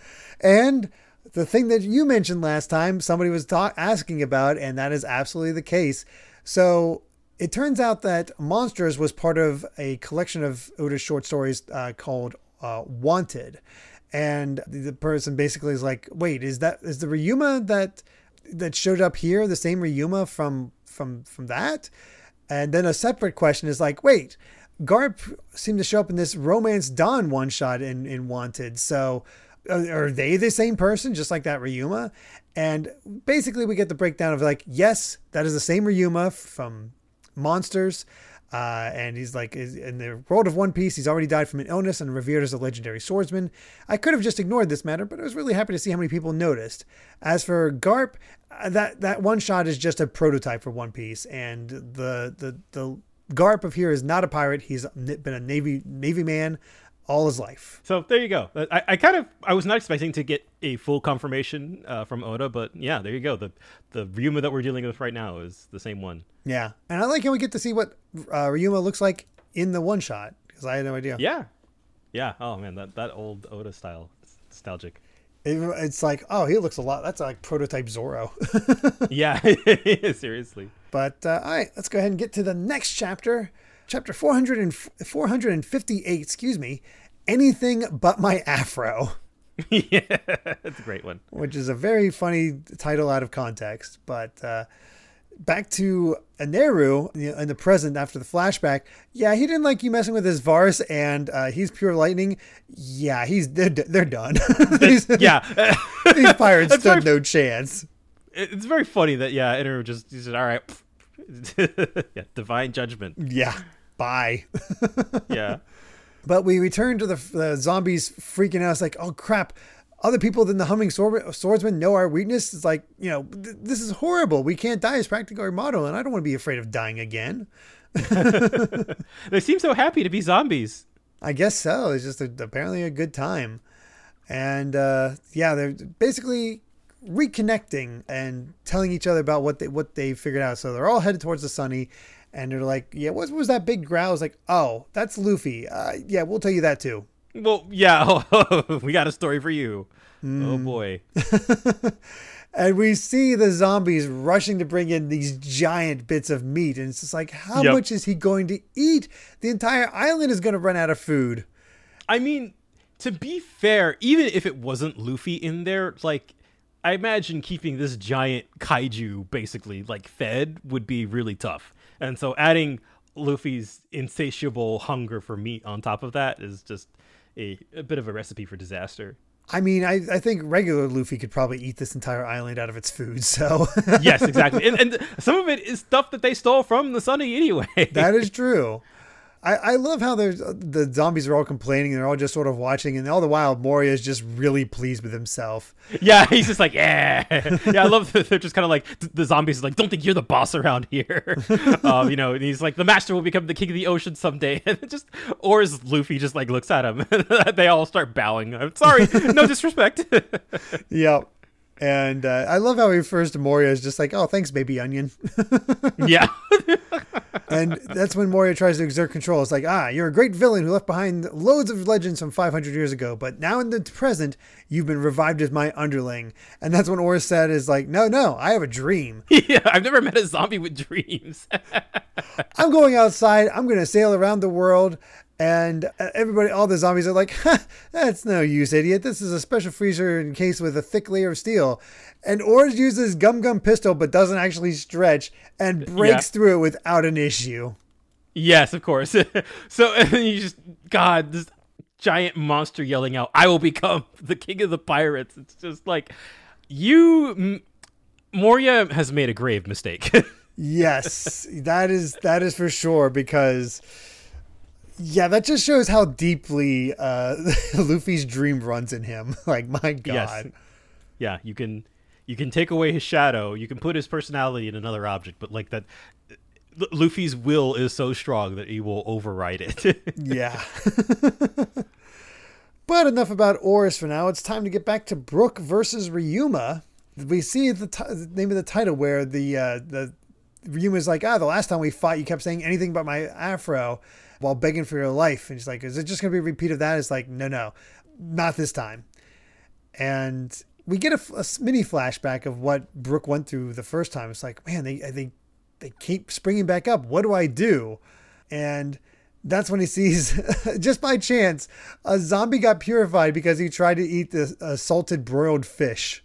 S1: And the thing that you mentioned last time, somebody was ta- asking about, and that is absolutely the case. So it turns out that Monsters was part of a collection of Oda's short stories uh, called uh, Wanted. And the person basically is like, "Wait, is that is the Ryuma that that showed up here the same Ryuma from from from that?" And then a separate question is like, "Wait, Garp seemed to show up in this Romance Dawn one shot in in Wanted, so." Are are they the same person, just like that Ryuma? And basically, we get the breakdown of like, yes, that is the same Ryuma from Monsters. Uh, and he's like, in the world of One Piece, he's already died from an illness and revered as a legendary swordsman. I could have just ignored this matter, but I was really happy to see how many people noticed. As for Garp, uh, that that one shot is just a prototype for One Piece, and the the the Garp of here is not a pirate. He's been a navy navy man all his life.
S2: So there you go. I, I kind of I was not expecting to get a full confirmation uh, from Oda, but yeah, there you go. The the Ryuma that we're dealing with right now is the same one.
S1: Yeah, and I like how we get to see what uh, Ryuma looks like in the one shot because I had no idea.
S2: Yeah, yeah. Oh man, that that old Oda style, it's nostalgic.
S1: It- it's like, oh, he looks a lot. That's like prototype Zoro.
S2: yeah, seriously.
S1: but uh, all right, let's go ahead and get to the next chapter, chapter 400 and 458. Excuse me. Anything but my afro,
S2: yeah, it's a great one.
S1: which is a very funny title out of context, but. Uh, Back to Enel in the present after the flashback. Yeah, he didn't like you messing with his Vars, and uh, he's pure lightning. Yeah, he's they're, they're done. these,
S2: Yeah,
S1: these pirates
S2: That's
S1: stood
S2: very-
S1: no chance.
S2: It's very funny that yeah, Enel just he said, "All right, yeah, divine judgment."
S1: Yeah, bye.
S2: Yeah,
S1: but we return to the, the zombies freaking out. It's like, oh crap. Other people than the humming sword, swordsman know our weakness. It's like, you know, th- this is horrible. We can't die is practically our motto, and I don't want to be afraid of dying again.
S2: they seem so happy to be zombies.
S1: I guess so. It's just a, apparently a good time. And uh, yeah, they're basically reconnecting and telling each other about what they what they figured out. So they're all headed towards the sunny, and they're like, "Yeah, what was that big growl?" It's like, "Oh, that's Luffy." Uh, yeah, we'll tell you that too.
S2: Well, yeah, we got a story for you. Oh boy.
S1: And we see the zombies rushing to bring in these giant bits of meat, and it's just like, how
S2: Yep.
S1: much is he going to eat? The entire island is going to run out of food.
S2: I mean, to be fair, even if it wasn't Luffy in there, like I imagine keeping this giant kaiju basically like fed would be really tough. And so adding Luffy's insatiable hunger for meat on top of that is just a, a bit of a recipe for disaster.
S1: I mean, I, I think regular Luffy could probably eat this entire island out of its food. So
S2: yes, exactly. And, and some of it is stuff that they stole from the Sunny anyway.
S1: that is true. I, I love how there's the zombies are all complaining. They're all just sort of watching, and all the while Moria is just really pleased with himself.
S2: Yeah, he's just like, yeah, yeah. I love that they're just kind of like the zombies. are Like, don't think you're the boss around here. um, you know, and he's like, the master will become the king of the ocean someday. And just, or is Luffy just like looks at him, they all start bowing. I'm sorry, no disrespect.
S1: Yep. And uh, I love how he refers to Moria as just like, oh, thanks, baby onion.
S2: yeah,
S1: And that's when Moria tries to exert control. It's like, ah, you're a great villain who left behind loads of legends from 500 years ago, but now in the present, you've been revived as my underling. And that's when Oris said is like, no, no, I have a dream.
S2: yeah. I've never met a zombie with dreams.
S1: I'm going outside. I'm going to sail around the world. And uh, everybody, all the zombies are like, that's no use, idiot. This is a special freezer encased with a thick layer of steel. And Oars uses Gum Gum Pistol, but doesn't actually stretch and breaks
S2: Yeah.
S1: through it without an issue.
S2: yes, of course. so you just, God, this giant monster yelling out, "I will become the king of the pirates." It's just like you. M- Moria has made a grave mistake.
S1: Yes, that is that is for sure because yeah, that just shows how deeply uh Luffy's dream runs in him. Like my god.
S2: Yes. Yeah, you can You can take away his shadow. You can put his personality in another object, but like that, Luffy's will is so strong that he will override it.
S1: yeah. but enough about Oars for now. It's time to get back to Brook versus Ryuma. We see the, t- the name of the title where the uh, the Ryuma's like, ah, the last time we fought, you kept saying anything about my afro while begging for your life. And he's like, is it just going to be a repeat of that? It's like, no, no, not this time. And we get a, a mini flashback of what Brook went through the first time. It's like, man, they they they keep springing back up. What do I do? And that's when he sees, just by chance, a zombie got purified because he tried to eat the uh, salted broiled fish.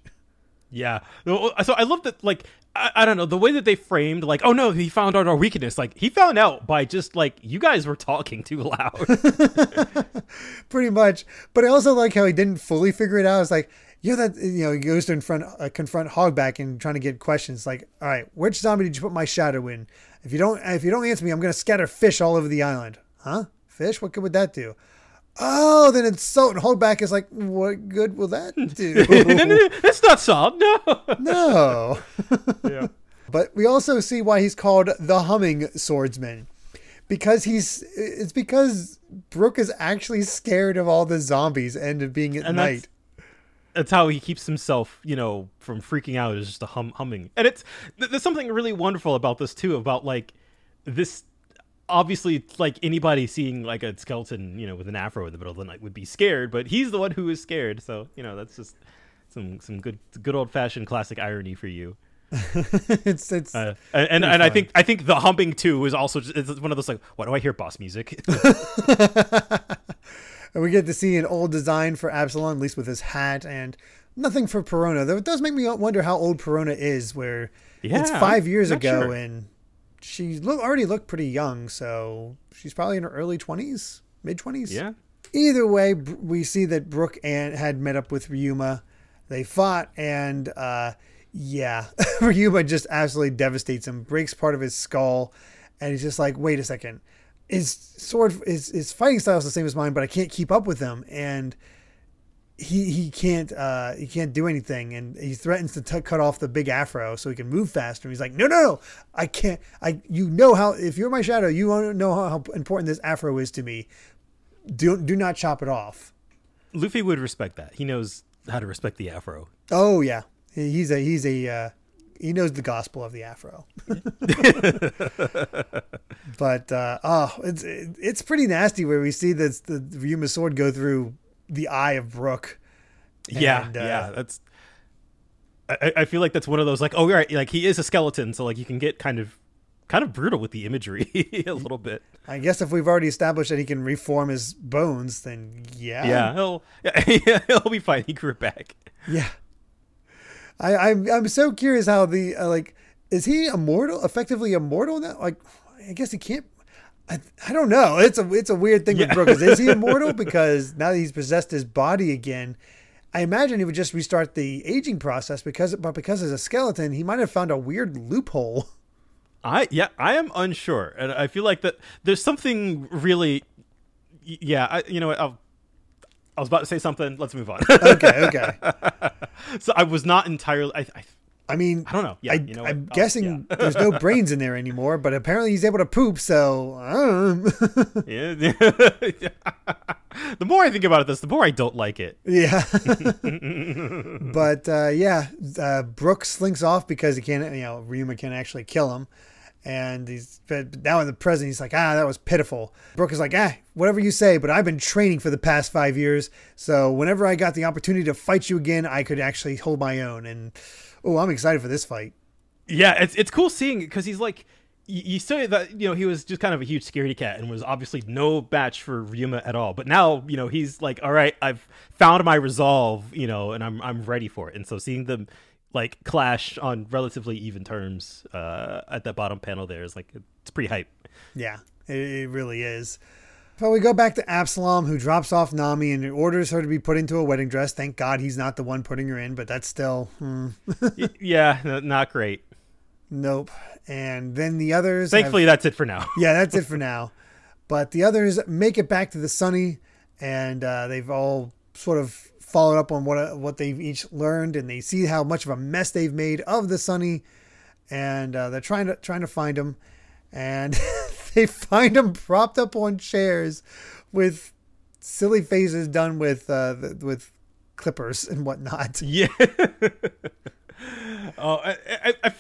S2: Yeah. So I love that, like, I, I, don't know, the way that they framed, like, oh no, he found out our weakness. Like, he found out by just, like, you guys were talking too loud.
S1: Pretty much. But I also like how he didn't fully figure it out. It's like, you know that, you know, he goes to confront, uh, confront Hogback and trying to get questions like, all right, which zombie did you put my shadow in? If you don't, if you don't answer me, I'm going to scatter fish all over the island. Huh? Fish? What good would that do? Oh, then it's salt. Hogback is like, what good will that do?
S2: That's not salt. No.
S1: no. yeah. But we also see why he's called the humming swordsman. Because he's it's because Brook is actually scared of all the zombies and of being at and night.
S2: That's, that's, how he keeps himself, you know, from freaking out is just a hum humming. And it's there's something really wonderful about this too, about like this obviously like anybody seeing like a skeleton you know with an afro in the middle of the night would be scared but he's the one who is scared so you know that's just some some good good old fashioned classic irony for you
S1: it's it's
S2: uh, and and, and I think I think the humping too is also just, it's one of those like why do I hear boss music
S1: and we get to see an old design for Absalom at least with his hat and nothing for Perona though it does make me wonder how old Perona is where yeah, it's five years ago sure. and she look, already looked pretty young, so she's probably in her early 20s, mid 20s.
S2: Yeah.
S1: Either way, we see that Brook and had met up with Ryuma. They fought, and uh, yeah, Ryuma just absolutely devastates him, breaks part of his skull, and he's just like, wait a second. His sword, his, his fighting style is the same as mine, but I can't keep up with him. And he he can't uh, he can't do anything, and he threatens to t- cut off the big afro so he can move faster. And he's like, no, no, no, I can't. I you know how if you're my shadow, you know how, how important this afro is to me. Do do not chop it off.
S2: Luffy would respect that. He knows how to respect the afro.
S1: Oh yeah, he's a he's a uh, he knows the gospel of the afro. but uh, oh, it's it's pretty nasty where we see this the Ryuma sword go through the eye of Brook.
S2: Yeah, and, uh, yeah, that's. I, I feel like that's one of those like oh right like he is a skeleton so like you can get kind of kind of brutal with the imagery a little bit.
S1: I guess if we've already established that he can reform his bones, then yeah,
S2: yeah, he'll yeah, he'll be fine. He grew back.
S1: Yeah, I I'm I'm so curious how the uh, like is he immortal? Effectively immortal now? Like I guess he can't I, I don't know. It's a it's a weird thing yeah. with Brook. Is he immortal? because now that he's possessed his body again, I imagine he would just restart the aging process because but because as a skeleton, he might have found a weird loophole.
S2: I yeah, I am unsure, and I feel like that there's something really, yeah. I, you know what? I'll, I was about to say something. Let's move on.
S1: okay, okay.
S2: so I was not entirely. I, I
S1: I mean,
S2: I don't know. Yeah,
S1: I,
S2: you know
S1: I'm guessing yeah. there's no brains in there anymore, but apparently he's able to poop. So,
S2: yeah. the more I think about it, this the more I don't like it.
S1: Yeah. but uh, yeah, uh, Brooks slinks off because he can't. You know, Ryuma can actually kill him, and he's but now in the present. He's like, ah, that was pitiful. Brook is like, ah, whatever you say, but I've been training for the past five years, so whenever I got the opportunity to fight you again, I could actually hold my own and oh, I'm excited for this fight.
S2: Yeah, it's it's cool seeing because he's like you, say that you know he was just kind of a huge scaredy cat and was obviously no match for Ryuma at all. But now you know he's like, all right, I've found my resolve, you know, and I'm I'm ready for it. And so seeing them like clash on relatively even terms uh, at that bottom panel there is like it's pretty hype.
S1: Yeah, it, it really is. But we go back to Absalom, who drops off Nami and orders her to be put into a wedding dress. Thank God he's not the one putting her in, but that's still. Hmm.
S2: yeah, not great.
S1: Nope. And then the others.
S2: Thankfully, have, that's it for now.
S1: yeah, that's it for now. But the others make it back to the Sunny, and uh, they've all sort of followed up on what what they've each learned, and they see how much of a mess they've made of the Sunny, and uh, they're trying to trying to find him, and they find him propped up on chairs with silly faces done with uh, with clippers and whatnot.
S2: Yeah. oh, I, I, I,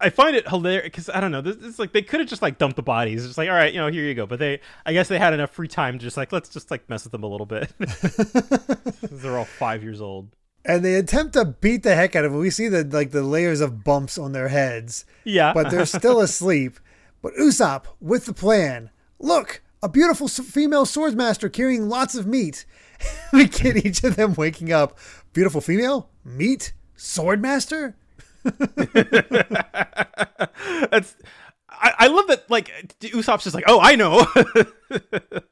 S2: I find it hilarious because I don't know. This, is like they could have just like dumped the bodies, It's like all right, you know, here you go. But they, I guess they had enough free time, to just like let's just like mess with them a little bit. They're all five years old,
S1: and they attempt to beat the heck out of them. We see the like the layers of bumps on their heads.
S2: Yeah,
S1: but they're still asleep. But Usopp with the plan. Look, a beautiful female swordsmaster carrying lots of meat. we get each of them waking up. Beautiful female, meat, swordmaster.
S2: That's. I, I love that. Like Usopp's just like, oh, I know.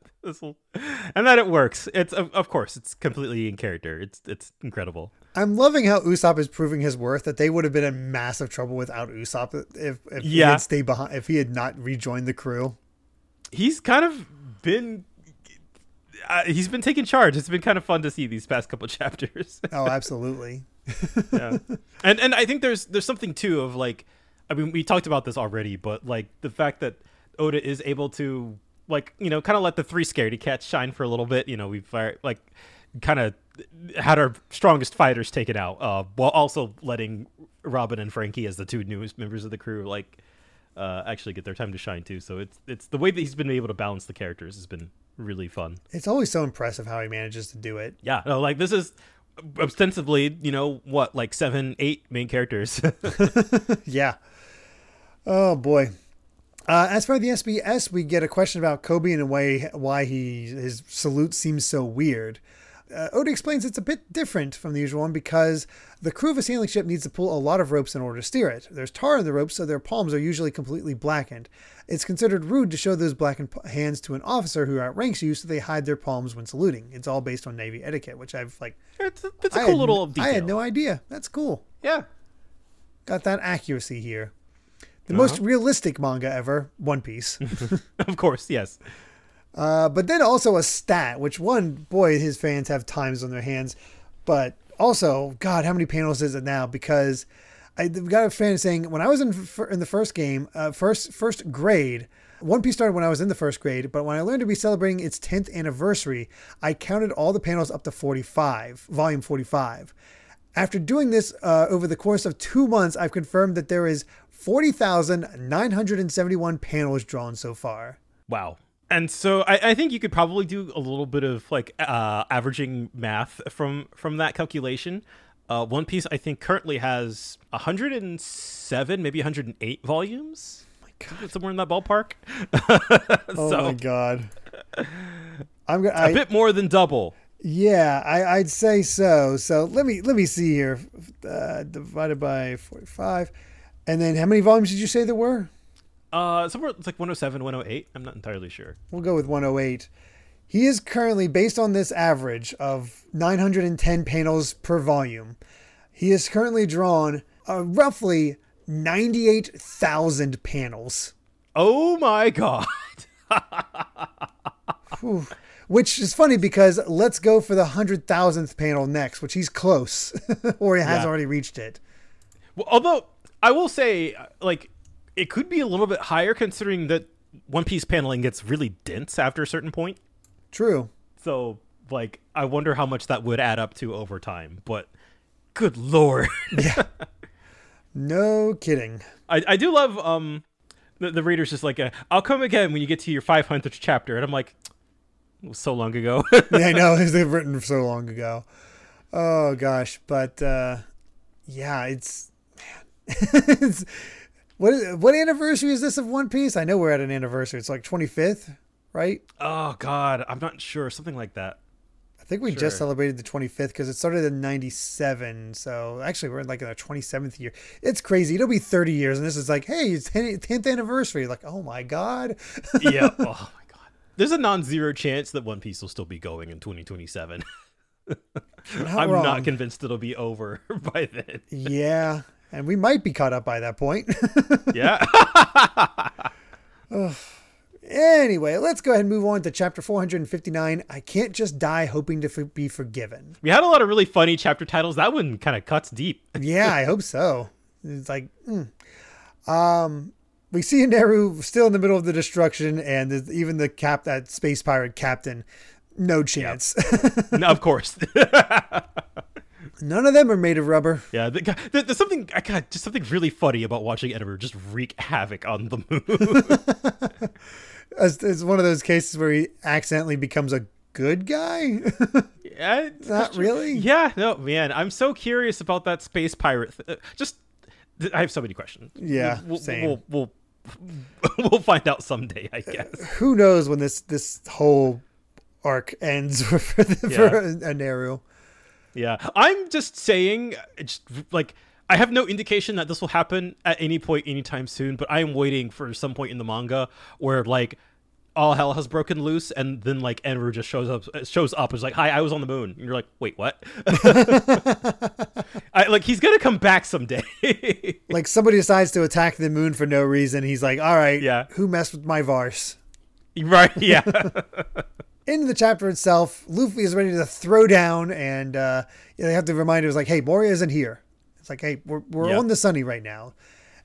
S2: and that it works. It's of, of course it's completely in character. It's it's incredible.
S1: I'm loving how Usopp is proving his worth. That they would have been in massive trouble without Usopp if if yeah. he had stayed behind, if he had not rejoined the crew.
S2: He's kind of been uh, he's been taking charge. It's been kind of fun to see these past couple chapters.
S1: oh, absolutely.
S2: yeah, and and I think there's there's something too of like, I mean, we talked about this already, but like the fact that Oda is able to like you know kind of let the three scaredy cats shine for a little bit. You know, we've like kind of had our strongest fighters taken out, uh, while also letting Robin and Franky as the two newest members of the crew like uh, actually get their time to shine too. So it's it's the way that he's been able to balance the characters has been really fun.
S1: It's always so impressive how he manages to do it.
S2: Yeah, no, like this is ostensibly, you know, what like seven, eight main characters.
S1: yeah. Oh boy. Uh, as for the SBS, we get a question about Koby and why why he his salute seems so weird. Uh, Oda explains it's a bit different from the usual one because the crew of a sailing ship needs to pull a lot of ropes in order to steer it. There's tar in the ropes, so their palms are usually completely blackened. It's considered rude to show those blackened hands to an officer who outranks you, so they hide their palms when saluting. It's all based on Navy etiquette, which I've like.
S2: It's a, it's a cool had, little detail.
S1: I had no idea. That's cool.
S2: Yeah,
S1: got that accuracy here. The uh-huh. most realistic manga ever, One Piece.
S2: of course, yes.
S1: Uh, but then also a stat, which one, boy, his fans have times on their hands. But also, God, how many panels is it now? Because I've got a fan saying when I was in in the first game, uh, first first grade, One Piece started when I was in the first grade. But when I learned to be celebrating its 10th anniversary, I counted all the panels up to 45, volume 45. After doing this uh, over the course of two months, I've confirmed that there is 40,971 panels drawn so far.
S2: Wow and so I, I, think you could probably do a little bit of like uh, averaging math from from that calculation. Uh, One Piece, I think, currently has 107, maybe 108 volumes. Oh my God. Somewhere in that ballpark.
S1: oh so, my God. I'm gonna,
S2: a bit more than double.
S1: Yeah, I, would say so. So let me let me see here. Uh, divided by 45, and then how many volumes did you say there were?
S2: Uh, somewhere it's like 107, 108. I'm not entirely sure.
S1: We'll go with 108. He is currently, based on this average of 910 panels per volume, he is currently drawn uh, roughly 98,000 panels.
S2: Oh my god.
S1: which is funny because let's go for the 100,000th panel next, which he's close, or he has yeah. already reached it.
S2: Well, although I will say, like, it could be a little bit higher considering that One Piece paneling gets really dense after a certain point.
S1: True.
S2: So, like, I wonder how much that would add up to over time. But good lord.
S1: yeah. No kidding.
S2: I, I do love um the, the reader's just like, uh, I'll come again when you get to your 500th chapter. And I'm like, so long ago.
S1: yeah, I know. They've written so long ago. Oh, gosh. But, uh, yeah, it's, what is, what anniversary is this of One Piece? I know we're at an anniversary. It's like 25th, right?
S2: Oh God, I'm not sure. Something like that.
S1: I think we sure. just celebrated the 25th because it started in 97. So actually, we're in like our 27th year. It's crazy. It'll be 30 years, and this is like, hey, it's 10th anniversary. Like, oh my God.
S2: yeah. Oh my God. There's a non-zero chance that One Piece will still be going in 2027. I'm wrong. not convinced it'll be over by then.
S1: yeah, and we might be caught up by that point.
S2: yeah.
S1: Anyway, let's go ahead and move on to chapter 459. I can't just die hoping to f- be forgiven.
S2: We had a lot of really funny chapter titles. That one kind of cuts deep.
S1: Yeah, I hope so. It's like, mm. um, we see Enel still in the middle of the destruction, and there's even the cap that space pirate captain, no chance.
S2: No, of course.
S1: None of them are made of rubber.
S2: yeah, the, the, there's something I got just something really funny about watching Edward just wreak havoc on the moon.
S1: It's, one of those cases where he accidentally becomes a good guy.
S2: yeah,
S1: Not really.
S2: Yeah, no, man. I'm so curious about that space pirate. Th- uh, just, I have so many questions.
S1: Yeah,
S2: we'll,
S1: same.
S2: We'll, we'll we'll find out someday, I guess.
S1: Who knows when this this whole arc ends for the, for a, a Enel.
S2: Yeah, I'm just saying, just like I have no indication that this will happen at any point anytime soon, but I am waiting for some point in the manga where like all hell has broken loose, and then like Enel just shows up, shows up, is like, "Hi, I was on the moon," and you're like, "Wait, what?" I, like he's gonna come back someday.
S1: Like somebody decides to attack the moon for no reason. He's like, all right,
S2: Yeah.
S1: who messed with my Vars?
S2: right? Yeah.
S1: in the chapter itself, Luffy is ready to throw down, and uh, they have to remind him, it's like, hey, Moria isn't here. It's like, hey, we're, we're
S2: Yep.
S1: on the sunny right now.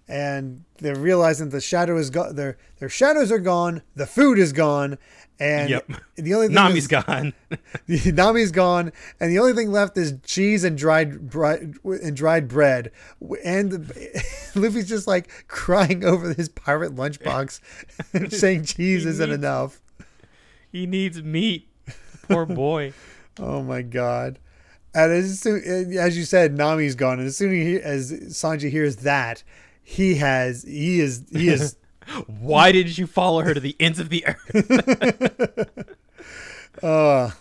S1: And they're realizing the shadow is gone. Their their shadows are gone. The food is gone, and
S2: Yep.
S1: the only thing
S2: Nami's
S1: is-
S2: gone.
S1: Nami's gone, and the only thing left is cheese and dried dried and dried bread. And the, Luffy's just like crying over his pirate lunchbox, saying cheese isn't enough.
S2: He needs meat. Poor boy.
S1: Oh my god! And as soon as you said, Nami's gone, and as soon as, Sanji hears that, he has he is he is
S2: Why did you follow her to the ends of the earth?
S1: uh,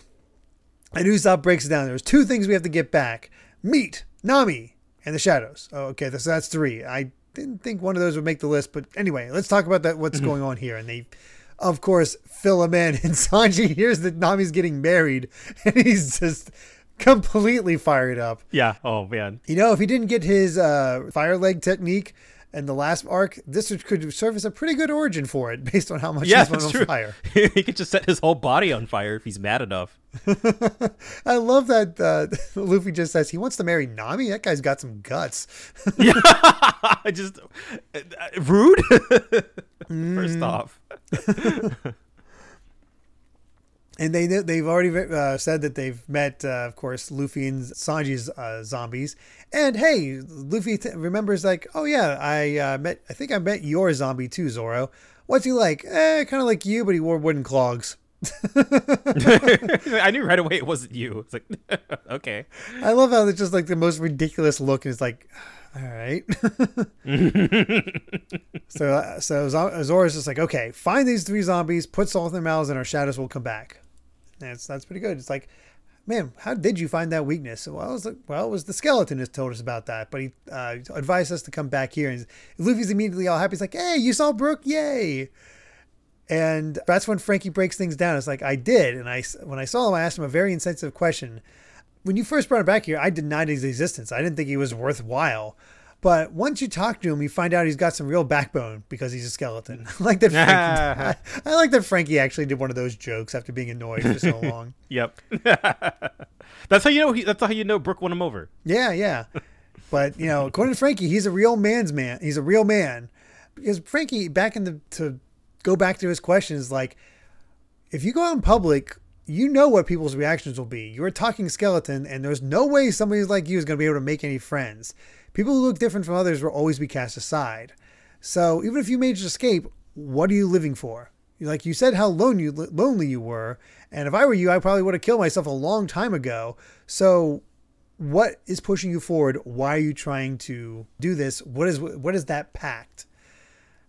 S1: and Usopp breaks it down. There's two things we have to get back: meat, Nami, and the shadows. Oh, okay, so that's three. I didn't think one of those would make the list, but anyway, let's talk about that. What's going on here? And they, of course, fill him in. And Sanji hears that Nami's getting married, and he's just completely fired up.
S2: yeah. Oh man.
S1: You know, if he didn't get his uh, fire leg technique in the last arc, this could serve as a pretty good origin for it, based on how much
S2: Yeah,
S1: he's on
S2: true.
S1: fire.
S2: he could just set his whole body on fire if he's mad enough.
S1: I love that uh, Luffy just says he wants to marry Nami. That guy's got some guts.
S2: Yeah. I just uh, rude.
S1: Mm.
S2: First off.
S1: And they they've already uh, said that they've met, uh, of course, Luffy and Sanji's uh, zombies. And hey, Luffy remembers like, oh yeah, I uh, met. I think I met your zombie too, Zoro. What's he like? Eh, kind of like you, but he wore wooden clogs.
S2: I knew right away it wasn't you. It's like, okay.
S1: I love how it's just like the most ridiculous look. And it's like, all right. so uh, so Zo- Zoro's just like, okay, find these three zombies, put salt in their mouths, and our shadows will come back. That's that's pretty good. It's like, man, how did you find that weakness? Well, it was like, well, it was the skeleton that told us about that, but he uh, advised us to come back here. And Luffy's immediately all happy. He's like, hey, you saw Brook, yay! And that's when Franky breaks things down. It's like I did, and I when I saw him, I asked him a very insensitive question. When you first brought him back here, I denied his existence. I didn't think he was worthwhile. But once you talk to him, you find out he's got some real backbone because he's a skeleton. I like that. Franky, I, I like that Franky actually did one of those jokes after being annoyed for so long.
S2: Yep. that's how you know. He, that's how you know Brook won him over.
S1: Yeah, yeah. But you know, according to Franky, he's a real man's man. He's a real man because Franky, back in the to go back to his questions, like if you go out in public, you know what people's reactions will be. You're a talking skeleton, and there's no way somebody like you is going to be able to make any friends. People who look different from others will always be cast aside. So even if you made your escape, what are you living for? Like you said, how lone you, lonely you were, and if I were you, I probably would have killed myself a long time ago. So what is pushing you forward? Why are you trying to do this? What is what is that pact?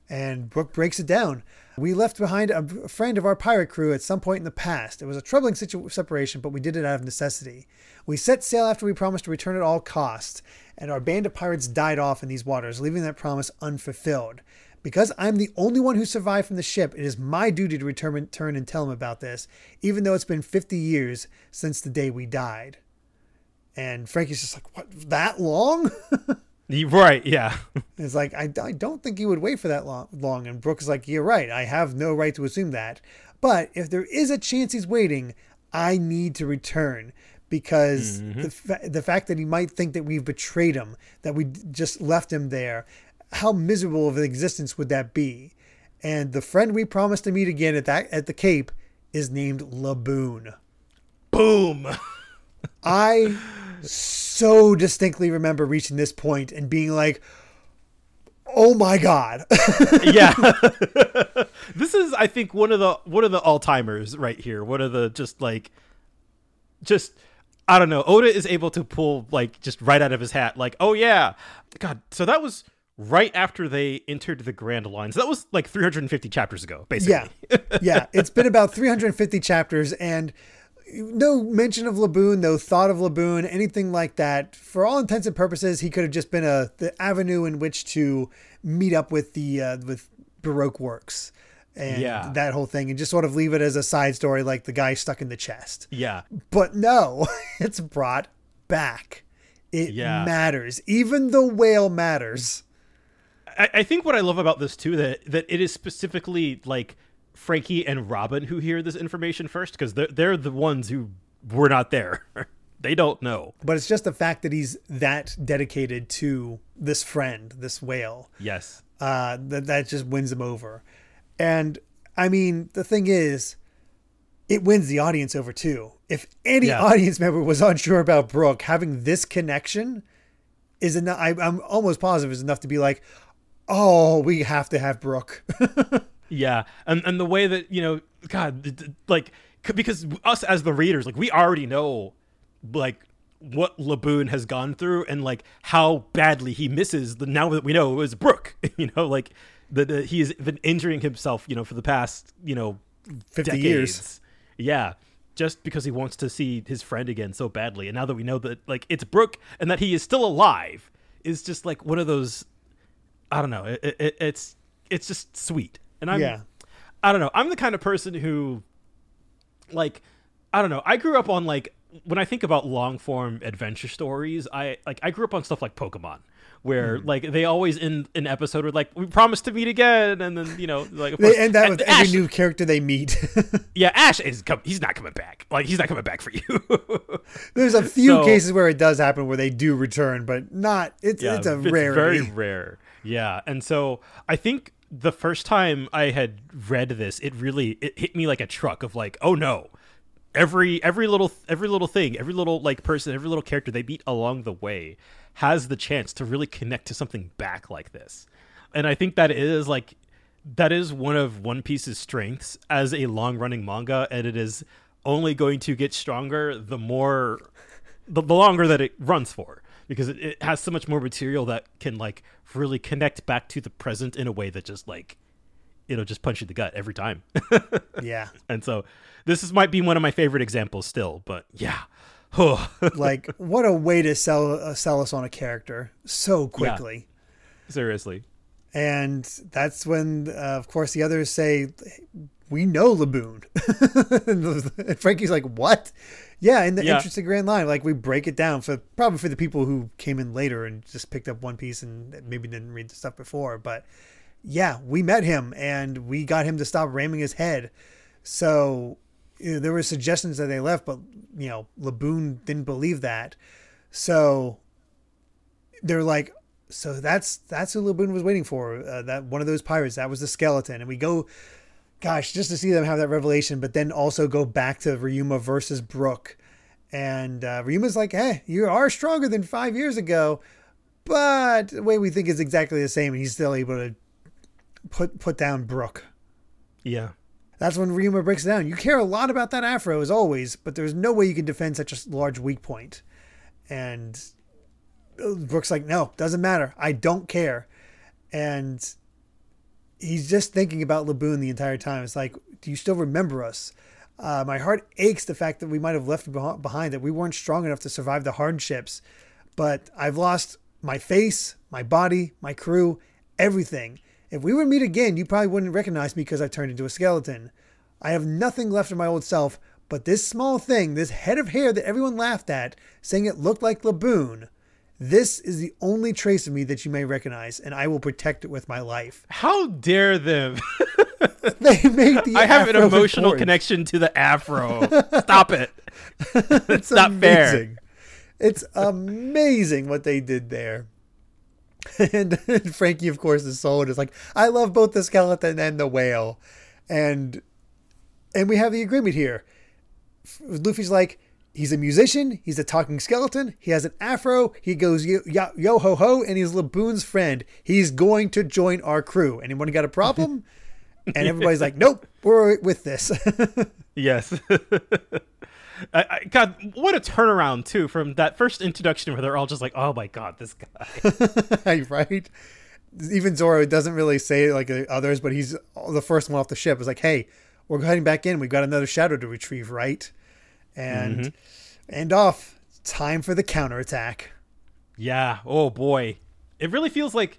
S1: And Brook breaks it down. We left behind a friend of our pirate crew at some point in the past. It was a troubling situ- separation, but we did it out of necessity. We set sail after we promised to return at all costs, and our band of pirates died off in these waters, leaving that promise unfulfilled. Because I'm the only one who survived from the ship, it is my duty to return, return and tell him about this, even though it's been 50 years since the day we died. And Franky's just like, what, that long?
S2: Right, yeah.
S1: It's like, I, I don't think you would wait for that long, long. And Brook is like, You're right. I have no right to assume that. But if there is a chance he's waiting, I need to return because mm-hmm. the, fa- the fact that he might think that we've betrayed him, that we just left him there, how miserable of an existence would that be? And the friend we promised to meet again at that at the Cape is named Laboon.
S2: Boom.
S1: I so distinctly remember reaching this point and being like, "Oh my god!"
S2: yeah. this is I think one of the one of the all-timers right here. One of the just like just I don't know. Oda is able to pull like just right out of his hat like, "Oh yeah. God, so that was right after they entered the Grand lines So that was like 350 chapters ago, basically.
S1: yeah, yeah. It's been about 350 chapters and no mention of Laboon, no thought of Laboon, anything like that. For all intents and purposes, he could have just been a the avenue in which to meet up with the uh, with Baroque works. And
S2: Yeah.
S1: that whole thing, and just sort of leave it as a side story, like the guy stuck in the chest.
S2: Yeah.
S1: But no, it's brought back. It
S2: Yeah.
S1: matters. Even the whale matters.
S2: I, I think what I love about this too that that it is specifically like Franky and Robin who hear this information first because they're they're the ones who were not there. they don't know.
S1: But it's just the fact that he's that dedicated to this friend, this whale,
S2: Yes.
S1: uh, that that just wins him over. And I mean, the thing is, it wins the audience over too. If any
S2: Yeah.
S1: audience member was unsure about Brook, having this connection is enough. I, I'm almost positive is enough to be like, oh, we have to have Brook.
S2: Yeah, and and the way that you know, God, like because us as the readers, like we already know, like what Laboon has gone through and like how badly he misses the now that we know it was Brook. You know, like that he has been injuring himself. You know, for the past you know
S1: 50
S2: decades.
S1: years.
S2: Yeah. Just because he wants to see his friend again so badly, and now that we know that like it's Brook and that he is still alive, is just like one of those. I don't know. It, it, it's it's just sweet, and I'm
S1: Yeah.
S2: I don't know. I'm the kind of person who, like, I don't know. I grew up on like when I think about long form adventure stories. I like I grew up on stuff like Pokemon, where
S1: Hmm.
S2: like they always in an episode were like we promise to meet again, and then you know like
S1: they
S2: course-
S1: end that
S2: and
S1: with every new character they meet.
S2: yeah Ash is com- he's not coming back. Like he's not coming back for you.
S1: There's a few
S2: So-
S1: cases where it does happen where they do return, but not. It's it's a rare
S2: very rare. Yeah, and so I think the first time I had read this, it really it hit me like a truck of like, oh no, every every little every little thing, every little like person, every little character they meet along the way has the chance to really connect to something back like this, and I think that is like that is one of One Piece's strengths as a long running manga, and it is only going to get stronger the more the, the longer that it runs for because it, it has so much more material that can like really connect back to the present in a way that just like it'll just punch you in the gut every time
S1: Yeah.
S2: and so this is might be one of my favorite examples still but yeah
S1: like what a way to sell uh, sell us on a character so quickly Yeah.
S2: seriously
S1: and that's when uh, of course the others say we know laboon and franky's like what yeah in the
S2: Yeah.
S1: interest of grand line like we break it down for probably for the people who came in later and just picked up one piece and maybe didn't read the stuff before but yeah we met him and we got him to stop ramming his head so you know, there were suggestions that they left but you know laboon didn't believe that so they're like so that's that's who Laboon was waiting for. Uh, that one of those pirates. That was the skeleton, and we go, gosh, just to see them have that revelation, but then also go back to Ryuma versus Brook, and uh, Ryuma's like, "Hey, you are stronger than five years ago, but the way we think is exactly the same." And he's still able to put put down Brook.
S2: yeah
S1: That's when Ryuma breaks down. You care a lot about that afro as always, but there's no way you can defend such a large weak point. And uh, Brook's like, no, doesn't matter. I don't care. And he's just thinking about Laboon the entire time. It's like, do you still remember us? Uh, my heart aches the fact that we might have left behind, that we weren't strong enough to survive the hardships. But I've lost my face, my body, my crew, everything. If we were to meet again, you probably wouldn't recognize me because I've turned into a skeleton. I have nothing left of my old self, but this small thing, this head of hair that everyone laughed at, saying it looked like Laboon, This is the only trace of me that you may recognize, and I will protect it with my life.
S2: How dare them?
S1: They made the
S2: I have an emotional
S1: important.
S2: connection to the afro. Stop it.
S1: It's
S2: not fair.
S1: amazing. It's amazing what they did there. And, Franky, of course, is sold. Is like, I love both the skeleton and the whale, and and we have the agreement here. Luffy's like, he's a musician. He's a talking skeleton. He has an afro. He goes yo, yo, yo ho ho, and he's Laboon's friend. He's going to join our crew. Anyone got a problem? and everybody's like, nope, we're with this.
S2: Yes. I, I, God, what a turnaround too from that first introduction where they're all just like, "Oh my God, this guy."
S1: right? Even Zoro doesn't really say it like the others, but he's the first one off the ship. It's like, hey, we're heading back in. We've got another shadow to retrieve, right? And mm-hmm. and off. Time for the counterattack.
S2: Yeah. Oh boy. It really feels like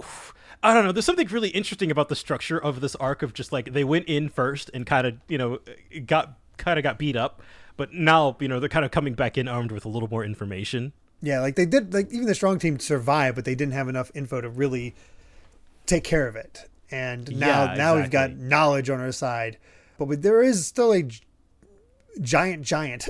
S2: I don't know. There's something really interesting about the structure of this arc of just like they went in first and kind of, you know, got kind of got beat up, but now, you know, they're kind of coming back in armed with a little more information.
S1: Yeah, like they did. Like even the strong team survived, but they didn't have enough info to really take care of it. And now,
S2: Yeah,
S1: now we've got knowledge on our side, but we- there is still a giant, giant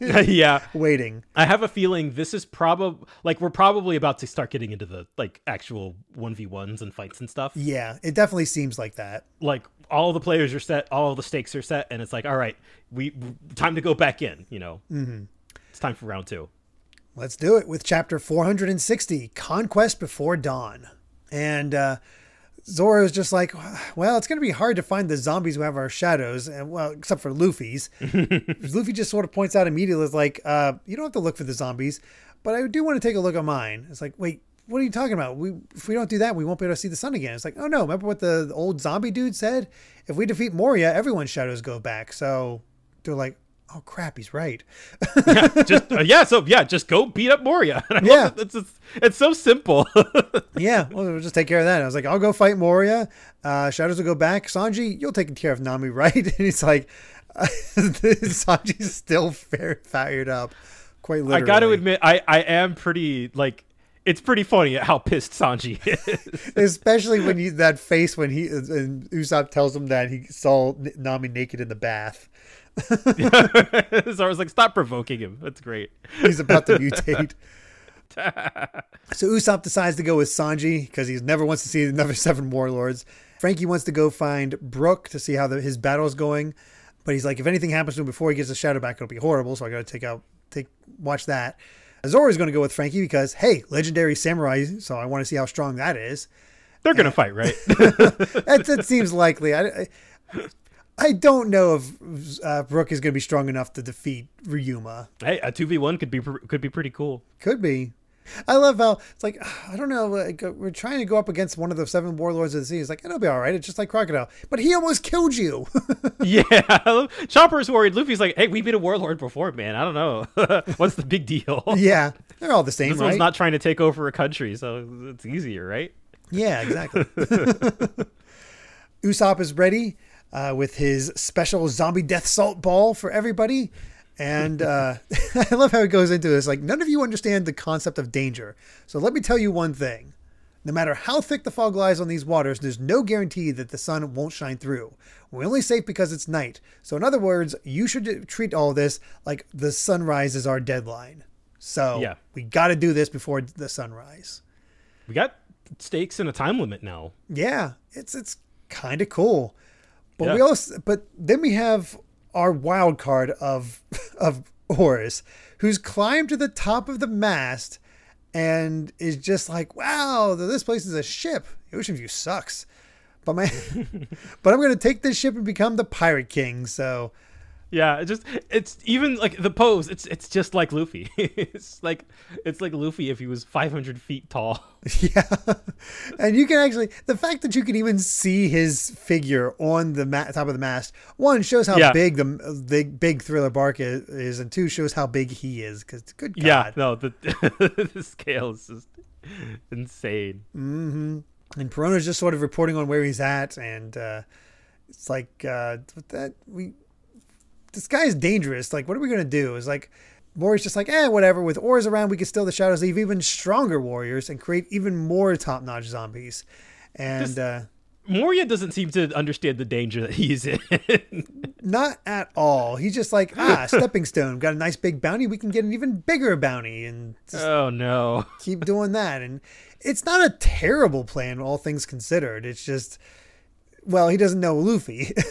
S2: yeah.
S1: waiting.
S2: I have a feeling this is probably like we're probably about to start getting into the like actual 1v1s and fights and stuff.
S1: Yeah, it definitely seems like that.
S2: Like all the players are set, all the stakes are set and it's like, "All right, we time to go back in, you know." Mm-hmm. It's time for round 2.
S1: Let's do it with chapter 460 Conquest Before Dawn. And uh, Zoro's just like, well, it's going to be hard to find the zombies who have our shadows, and well, except for Luffy's. Luffy just sort of points out immediately, is like, uh, you don't have to look for the zombies, but I do want to take a look at mine. It's like, wait, what are you talking about? We if we don't do that, we won't be able to see the sun again. It's like, oh no, remember what the, the old zombie dude said? If we defeat Moria, everyone's shadows go back. So they're like, oh crap, he's right.
S2: just uh, yeah, so yeah, just go beat up Moria.
S1: Yeah.
S2: it. it's, it's it's so simple.
S1: yeah, well, we'll just take care of that. I was like, I'll go fight Moria. Uh, Shadows will go back. Sanji, you'll take care of Nami, right? And he's like, Sanji's still fair, fired up. Quite literally.
S2: I got to admit, I I am pretty like it's pretty funny how pissed Sanji is.
S1: Especially when you that face when he and Usopp tells him that he saw Nami naked in the bath.
S2: so I was like, stop provoking him. That's great.
S1: He's about to mutate. so Usopp decides to go with Sanji because he never wants to see another seven warlords. Franky wants to go find Brook to see how the, his battle is going, but he's like, if anything happens to him before he gets the shadow back, it'll be horrible. So I got to take out, take watch that. Zoro's going to go with Franky because hey, legendary samurai. So I want to see how strong that is.
S2: They're gonna fight, right?
S1: That, that seems likely. I, I, I don't know if uh, Brook is going to be strong enough to defeat Ryuma.
S2: hey, a two v one could be could be pretty cool.
S1: Could be. I love how it's like I don't know. Like, uh, we're trying to go up against one of the seven warlords of the sea. It's like it'll be all right. It's just like crocodile, but he almost killed you.
S2: Yeah, Chopper's worried. Luffy's like, hey, we beat a warlord before, man. I don't know. What's the big deal?
S1: yeah, they're all the same,
S2: This
S1: right?
S2: one's not trying to take over a country, so it's easier, right?
S1: yeah, exactly. Usopp is ready uh, with his special zombie death salt ball for everybody. And uh, I love how it goes into this. Like, none of you understand the concept of danger. So let me tell you one thing. No matter how thick the fog lies on these waters, there's no guarantee that the sun won't shine through. We're only safe because it's night. So, in other words, you should treat all this like the sunrise is our deadline. So,
S2: Yeah.
S1: we got to do this before the sunrise.
S2: We got stakes and a time limit now.
S1: Yeah, it's it's kind of cool. But
S2: Yeah.
S1: we also but then we have our wild card of of Oars, who's climbed to the top of the mast and is just like, "Wow, this place is a ship. Ocean View sucks." But my but I'm going to take this ship and become the pirate king. So,
S2: Yeah, it just it's even like the pose. It's it's just like Luffy. it's like it's like Luffy if he was 500 feet tall.
S1: yeah. And you can actually the fact that you can even see his figure on the ma- top of the mast one shows how
S2: Yeah.
S1: big the big big Thriller Bark is, is and two shows how big he is cuz good god.
S2: Yeah, no, the the scale is just insane.
S1: And Perona's just sort of reporting on where he's at and uh it's like uh that we this guy is dangerous. Like what are we going to do? It's like Moria's just like, eh, whatever. With Oars around, we can still the shadows leave even stronger warriors and create even more top notch zombies. And uh,
S2: Moria doesn't seem to understand the danger that he's in.
S1: not at all. He's just like, ah, stepping stone. Got a nice big bounty. We can get an even bigger bounty and
S2: oh no.
S1: keep doing that. And it's not a terrible plan, all things considered. It's just, well, he doesn't know Luffy.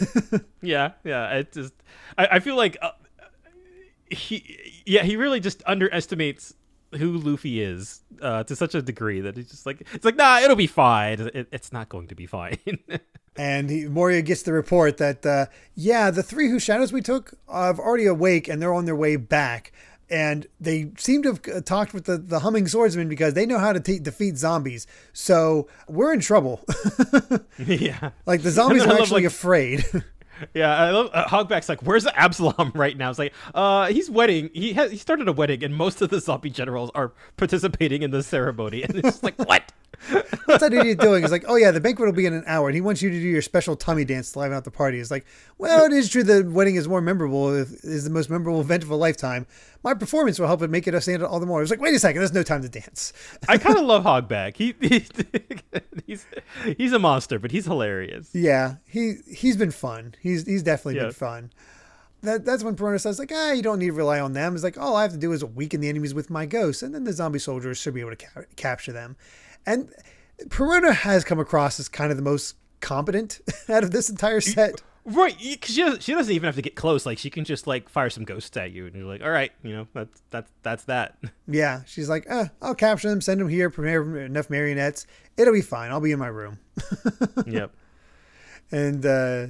S2: Yeah, yeah. It just, I, I feel like uh, he, yeah, he really just underestimates who Luffy is uh, to such a degree that he's just like, it's like, nah, it'll be fine. It, it's not going to be fine.
S1: And he, Moria gets the report that, uh, yeah, the three who shadows we took are already awake and they're on their way back. And they seem to have uh, talked with the, the humming swordsman because they know how to te- defeat zombies. So we're in trouble.
S2: yeah,
S1: like the zombies are actually
S2: like-
S1: afraid.
S2: yeah. I love uh, Hogback's like, where's Absalom right now? It's like, uh, he's wedding. He has he started a wedding, and most of the zombie generals are participating in the ceremony. And it's just like, what?
S1: What's that idiot doing? He's like, oh yeah, the banquet will be in an hour, and he wants you to do your special tummy dance to liven out the party. It's like, well, it is true the wedding is more memorable, if- is the most memorable event of a lifetime. My performance will help it make it stand out all the more. I was like, wait a second, there's no time to dance.
S2: I kind of love Hogback. He, he he's he's a monster, but he's hilarious.
S1: Yeah, he he's been fun. He's he's definitely
S2: Yeah.
S1: been fun. That that's when Perona says like, ah, you don't need to rely on them. It's like all I have to do is weaken the enemies with my ghosts, and then the zombie soldiers should be able to ca- capture them. And Perona has come across as kind of the most competent out of this entire set.
S2: Right, because she doesn't, she doesn't even have to get close. Like she can just like fire some ghosts at you, and you're like, all right, you know, that's that's that's that.
S1: Yeah, she's like, uh, I'll capture them, send them here, prepare enough marionettes. It'll be fine. I'll be in my room.
S2: yep.
S1: And uh,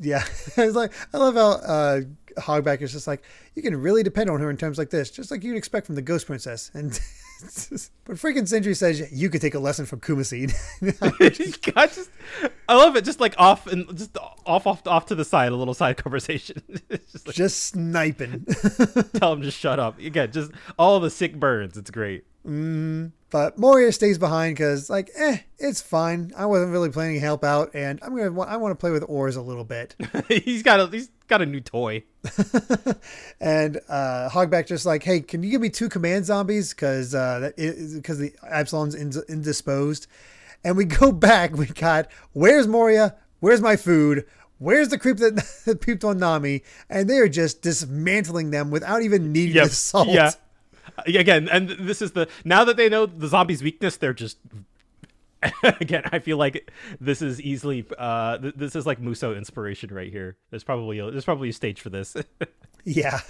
S1: yeah, it's like I love how uh, Hogback is just like you can really depend on her in terms like this, just like you'd expect from the Ghost Princess. And but freaking Cindry says you could take a lesson from Kumacy.
S2: I just, I love it. Just like off and just off, off, off to the side, a little side conversation. Just like
S1: just sniping.
S2: tell him to shut up. Again, just all the sick burns. It's great.
S1: But Moria stays behind because like, eh, it's fine. I wasn't really planning to help out, and I'm gonna I want to play with Oars a little bit.
S2: he's got a he's got a new toy.
S1: And uh, Hogback just like, hey, can you give me two command zombies? Because uh, because the Absalom's ind- indisposed. And we go back. We got where's Moria? Where's my food? Where's the creep that, that peeped on Nami? And they are just dismantling them without even needing
S2: Yep.
S1: the salt.
S2: Yeah. Again, and this is the now that they know the zombie's weakness, they're just again. I feel like this is easily uh th- this is like Muso inspiration right here. There's probably a, there's probably a stage for this.
S1: Yeah.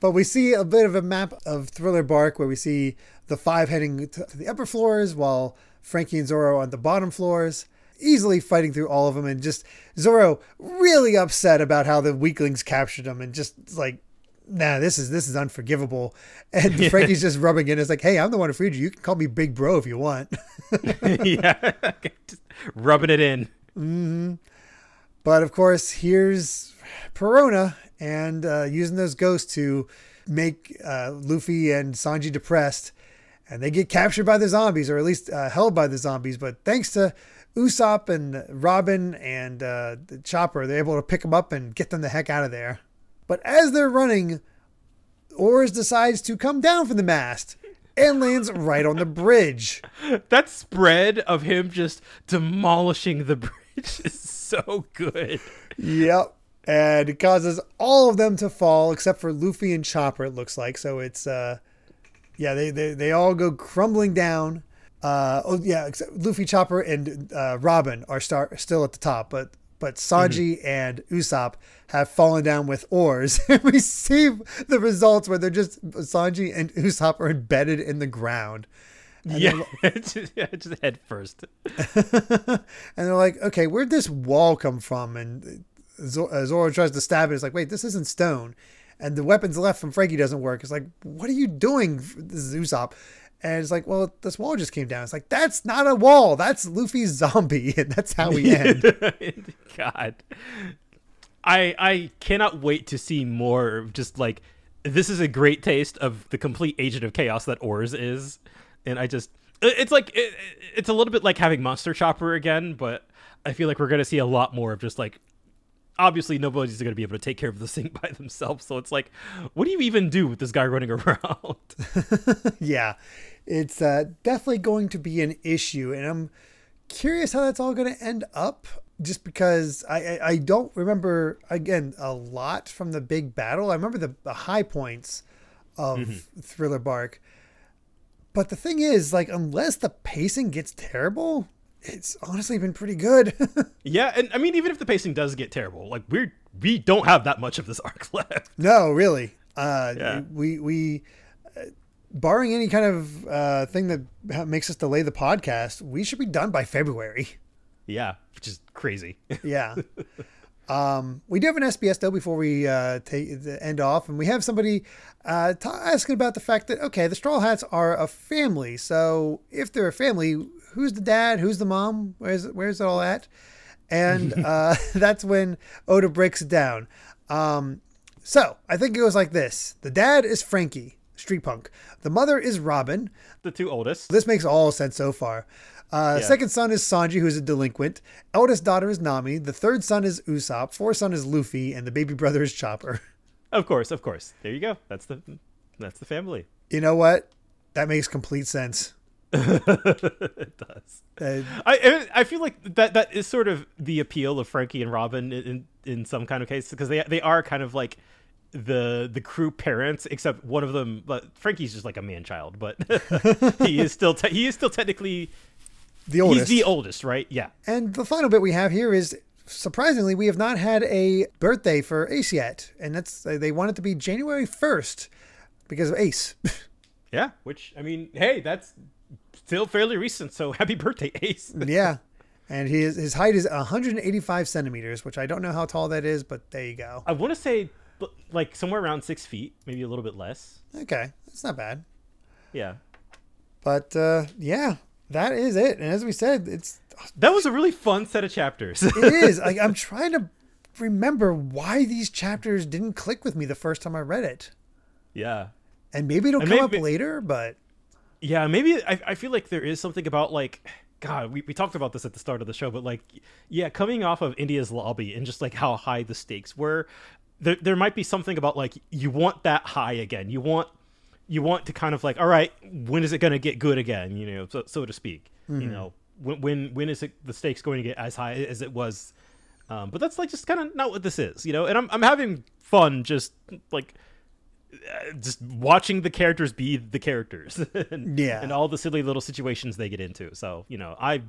S1: but we see a bit of a map of Thriller Bark where we see the five heading to the upper floors while Franky and Zoro on the bottom floors, easily fighting through all of them. And just Zoro really upset about how the weaklings captured him and just like, nah, this is this is unforgivable. And Franky's just rubbing in. It's like, hey, I'm the one who freed you. You can call me Big Bro if you want.
S2: yeah, just rubbing it in.
S1: But of course, here's Perona and uh, using those ghosts to make uh, Luffy and Sanji depressed. And they get captured by the zombies, or at least uh, held by the zombies. But thanks to Usopp and Robin and uh, the Chopper, they're able to pick them up and get them the heck out of there. But as they're running, Oars decides to come down from the mast and lands right on the bridge.
S2: That spread of him just demolishing the bridge is so good.
S1: Yep. And it causes all of them to fall except for Luffy and Chopper, it looks like. So it's, uh, yeah, they, they, they all go crumbling down. Uh, oh, yeah, except Luffy, Chopper, and uh, Robin are start, still at the top, but but Sanji and Usopp have fallen down with Oars. And we see the results where they're just Sanji and Usopp are embedded in the ground.
S2: yeah, just, yeah, just head first.
S1: and they're like, okay, where'd this wall come from? And uh, Zoro tries to stab it. It's like, wait, this isn't stone. And the weapons left from Franky doesn't work. It's like, what are you doing? This is Usopp. And it's like, well, this wall just came down. It's like, that's not a wall. That's Luffy's zombie. And that's how we end.
S2: God, I I cannot wait to see more. of Just like this is a great taste of the complete agent of chaos that Oars is, and I just it's like it, it's a little bit like having Monster Chopper again, but I feel like we're gonna see a lot more of just like obviously nobody's going to be able to take care of this thing by themselves. So it's like, what do you even do with this guy running around?
S1: yeah, it's uh, definitely going to be an issue, and I'm curious how that's all going to end up. Just because I, I, I don't remember again a lot from the big battle. I remember the, the high points of mm-hmm. Thriller Bark. But the thing is, like, unless the pacing gets terrible, it's honestly been pretty good.
S2: yeah, and I mean, even if the pacing does get terrible, like we're we don't have that much of this arc left.
S1: No, really. Uh, yeah. We we, uh, barring any kind of uh, thing that makes us delay the podcast, we should be done by February.
S2: Yeah, which is crazy.
S1: yeah. Um, we do have an SBS though before we uh, take the end off, and we have somebody uh, t- asking about the fact that okay, the Straw Hats are a family. So if they're a family, who's the dad? Who's the mom? Where's where's it all at? And uh, that's when Oda breaks it down. Um, so I think it goes like this: the dad is Franky, street punk. The mother is Robin,
S2: the two oldest.
S1: This makes all sense so far. Uh, yeah. Second son is Sanji, who's a delinquent. Eldest daughter is Nami. The third son is Usopp. Fourth son is Luffy, and the baby brother is Chopper.
S2: Of course, of course. There you go. That's the that's the family.
S1: You know what? That makes complete sense.
S2: it does. Uh, I I feel like that that is sort of the appeal of Franky and Robin in in some kind of case because they they are kind of like the the crew parents except one of them but Franky's just like a man child but he is still te- he is still technically
S1: the oldest.
S2: He's the oldest, right? Yeah.
S1: And the final bit we have here is surprisingly, we have not had a birthday for Ace yet, and that's they want it to be January first because of Ace.
S2: yeah, which I mean, hey, that's still fairly recent. So happy birthday, Ace.
S1: yeah, and his his height is 185 centimeters, which I don't know how tall that is, but there you go.
S2: I want to say like somewhere around six feet, maybe a little bit less.
S1: Okay, that's not bad.
S2: Yeah.
S1: But uh, yeah, that is it. And as we said, it's
S2: that was a really fun set of chapters.
S1: it is. Like I'm trying to remember why these chapters didn't click with me the first time I read it.
S2: Yeah.
S1: And maybe it'll and come maybe, up later, but
S2: yeah, maybe I, I feel like there is something about like God, we, we talked about this at the start of the show, but like, yeah, coming off of Enies Lobby and just like how high the stakes were, there, there might be something about like you want that high again. You want you want to kind of like, all right, when is it going to get good again? You know, so, so to speak. Mm-hmm. You know, when when when is it the stakes going to get as high as it was? Um, but that's like just kind of not what this is, you know. And I'm I'm having fun just like uh, just watching the characters be the characters, and,
S1: yeah,
S2: and all the silly little situations they get into. So you know, I.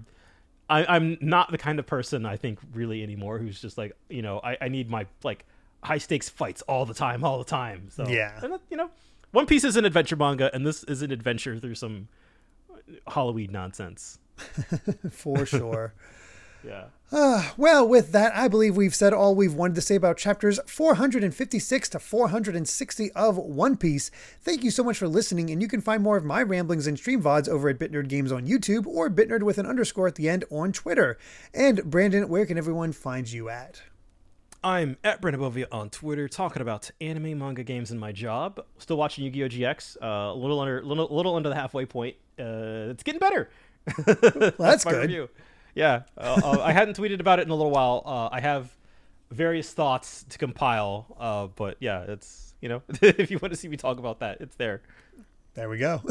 S2: I, am not the kind of person I think really anymore who's just like you know I, I need my like high stakes fights all the time all the time so
S1: yeah
S2: and you know one Piece is an adventure manga, and this is an adventure through some Halloween nonsense.
S1: For sure.
S2: yeah.
S1: Uh, well, with that, I believe we've said all we've wanted to say about chapters 456 to 460 of One Piece. Thank you so much for listening, and you can find more of my ramblings and stream VODs over at BitNerd Games on YouTube or BitNerd with an underscore at the end on Twitter. And Brandon, where can everyone find you at?
S2: I'm at Brandon Bovia on Twitter, talking about anime, manga, games, and my job. Still watching Yu-Gi-Oh! GX. Uh, a little under, little, little under the halfway point. Uh, it's getting better.
S1: well, that's good. Review.
S2: Yeah, uh, uh, I hadn't tweeted about it in a little while. Uh, I have various thoughts to compile, uh, but yeah, it's you know, if you want to see me talk about that, it's there.
S1: There we go.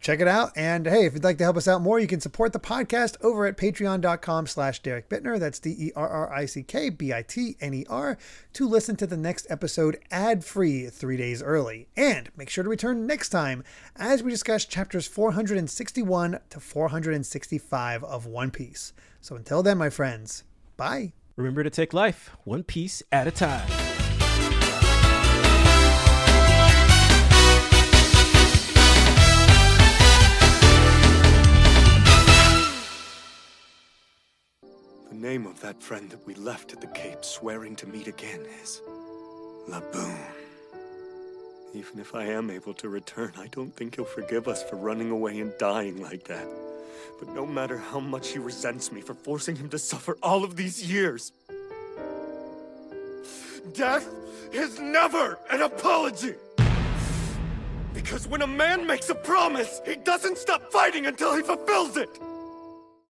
S1: check it out. And hey, if you'd like to help us out more, you can support the podcast over at patreon.com slash Derrick Bitner. That's D-E-R-R-I-C-K-B-I-T-N-E-R to listen to the next episode ad-free three days early. And make sure to return next time as we discuss chapters 461 to 465 of One Piece. So until then, my friends, bye.
S2: Remember to take life one piece at a time.
S4: Name of that friend that we left at the Cape swearing to meet again is Laboon. Even if I am able to return, I don't think he'll forgive us for running away and dying like that. But no matter how much he resents me for forcing him to suffer all of these years, death is never an apology! Because when a man makes a promise, he doesn't stop fighting until he fulfills it!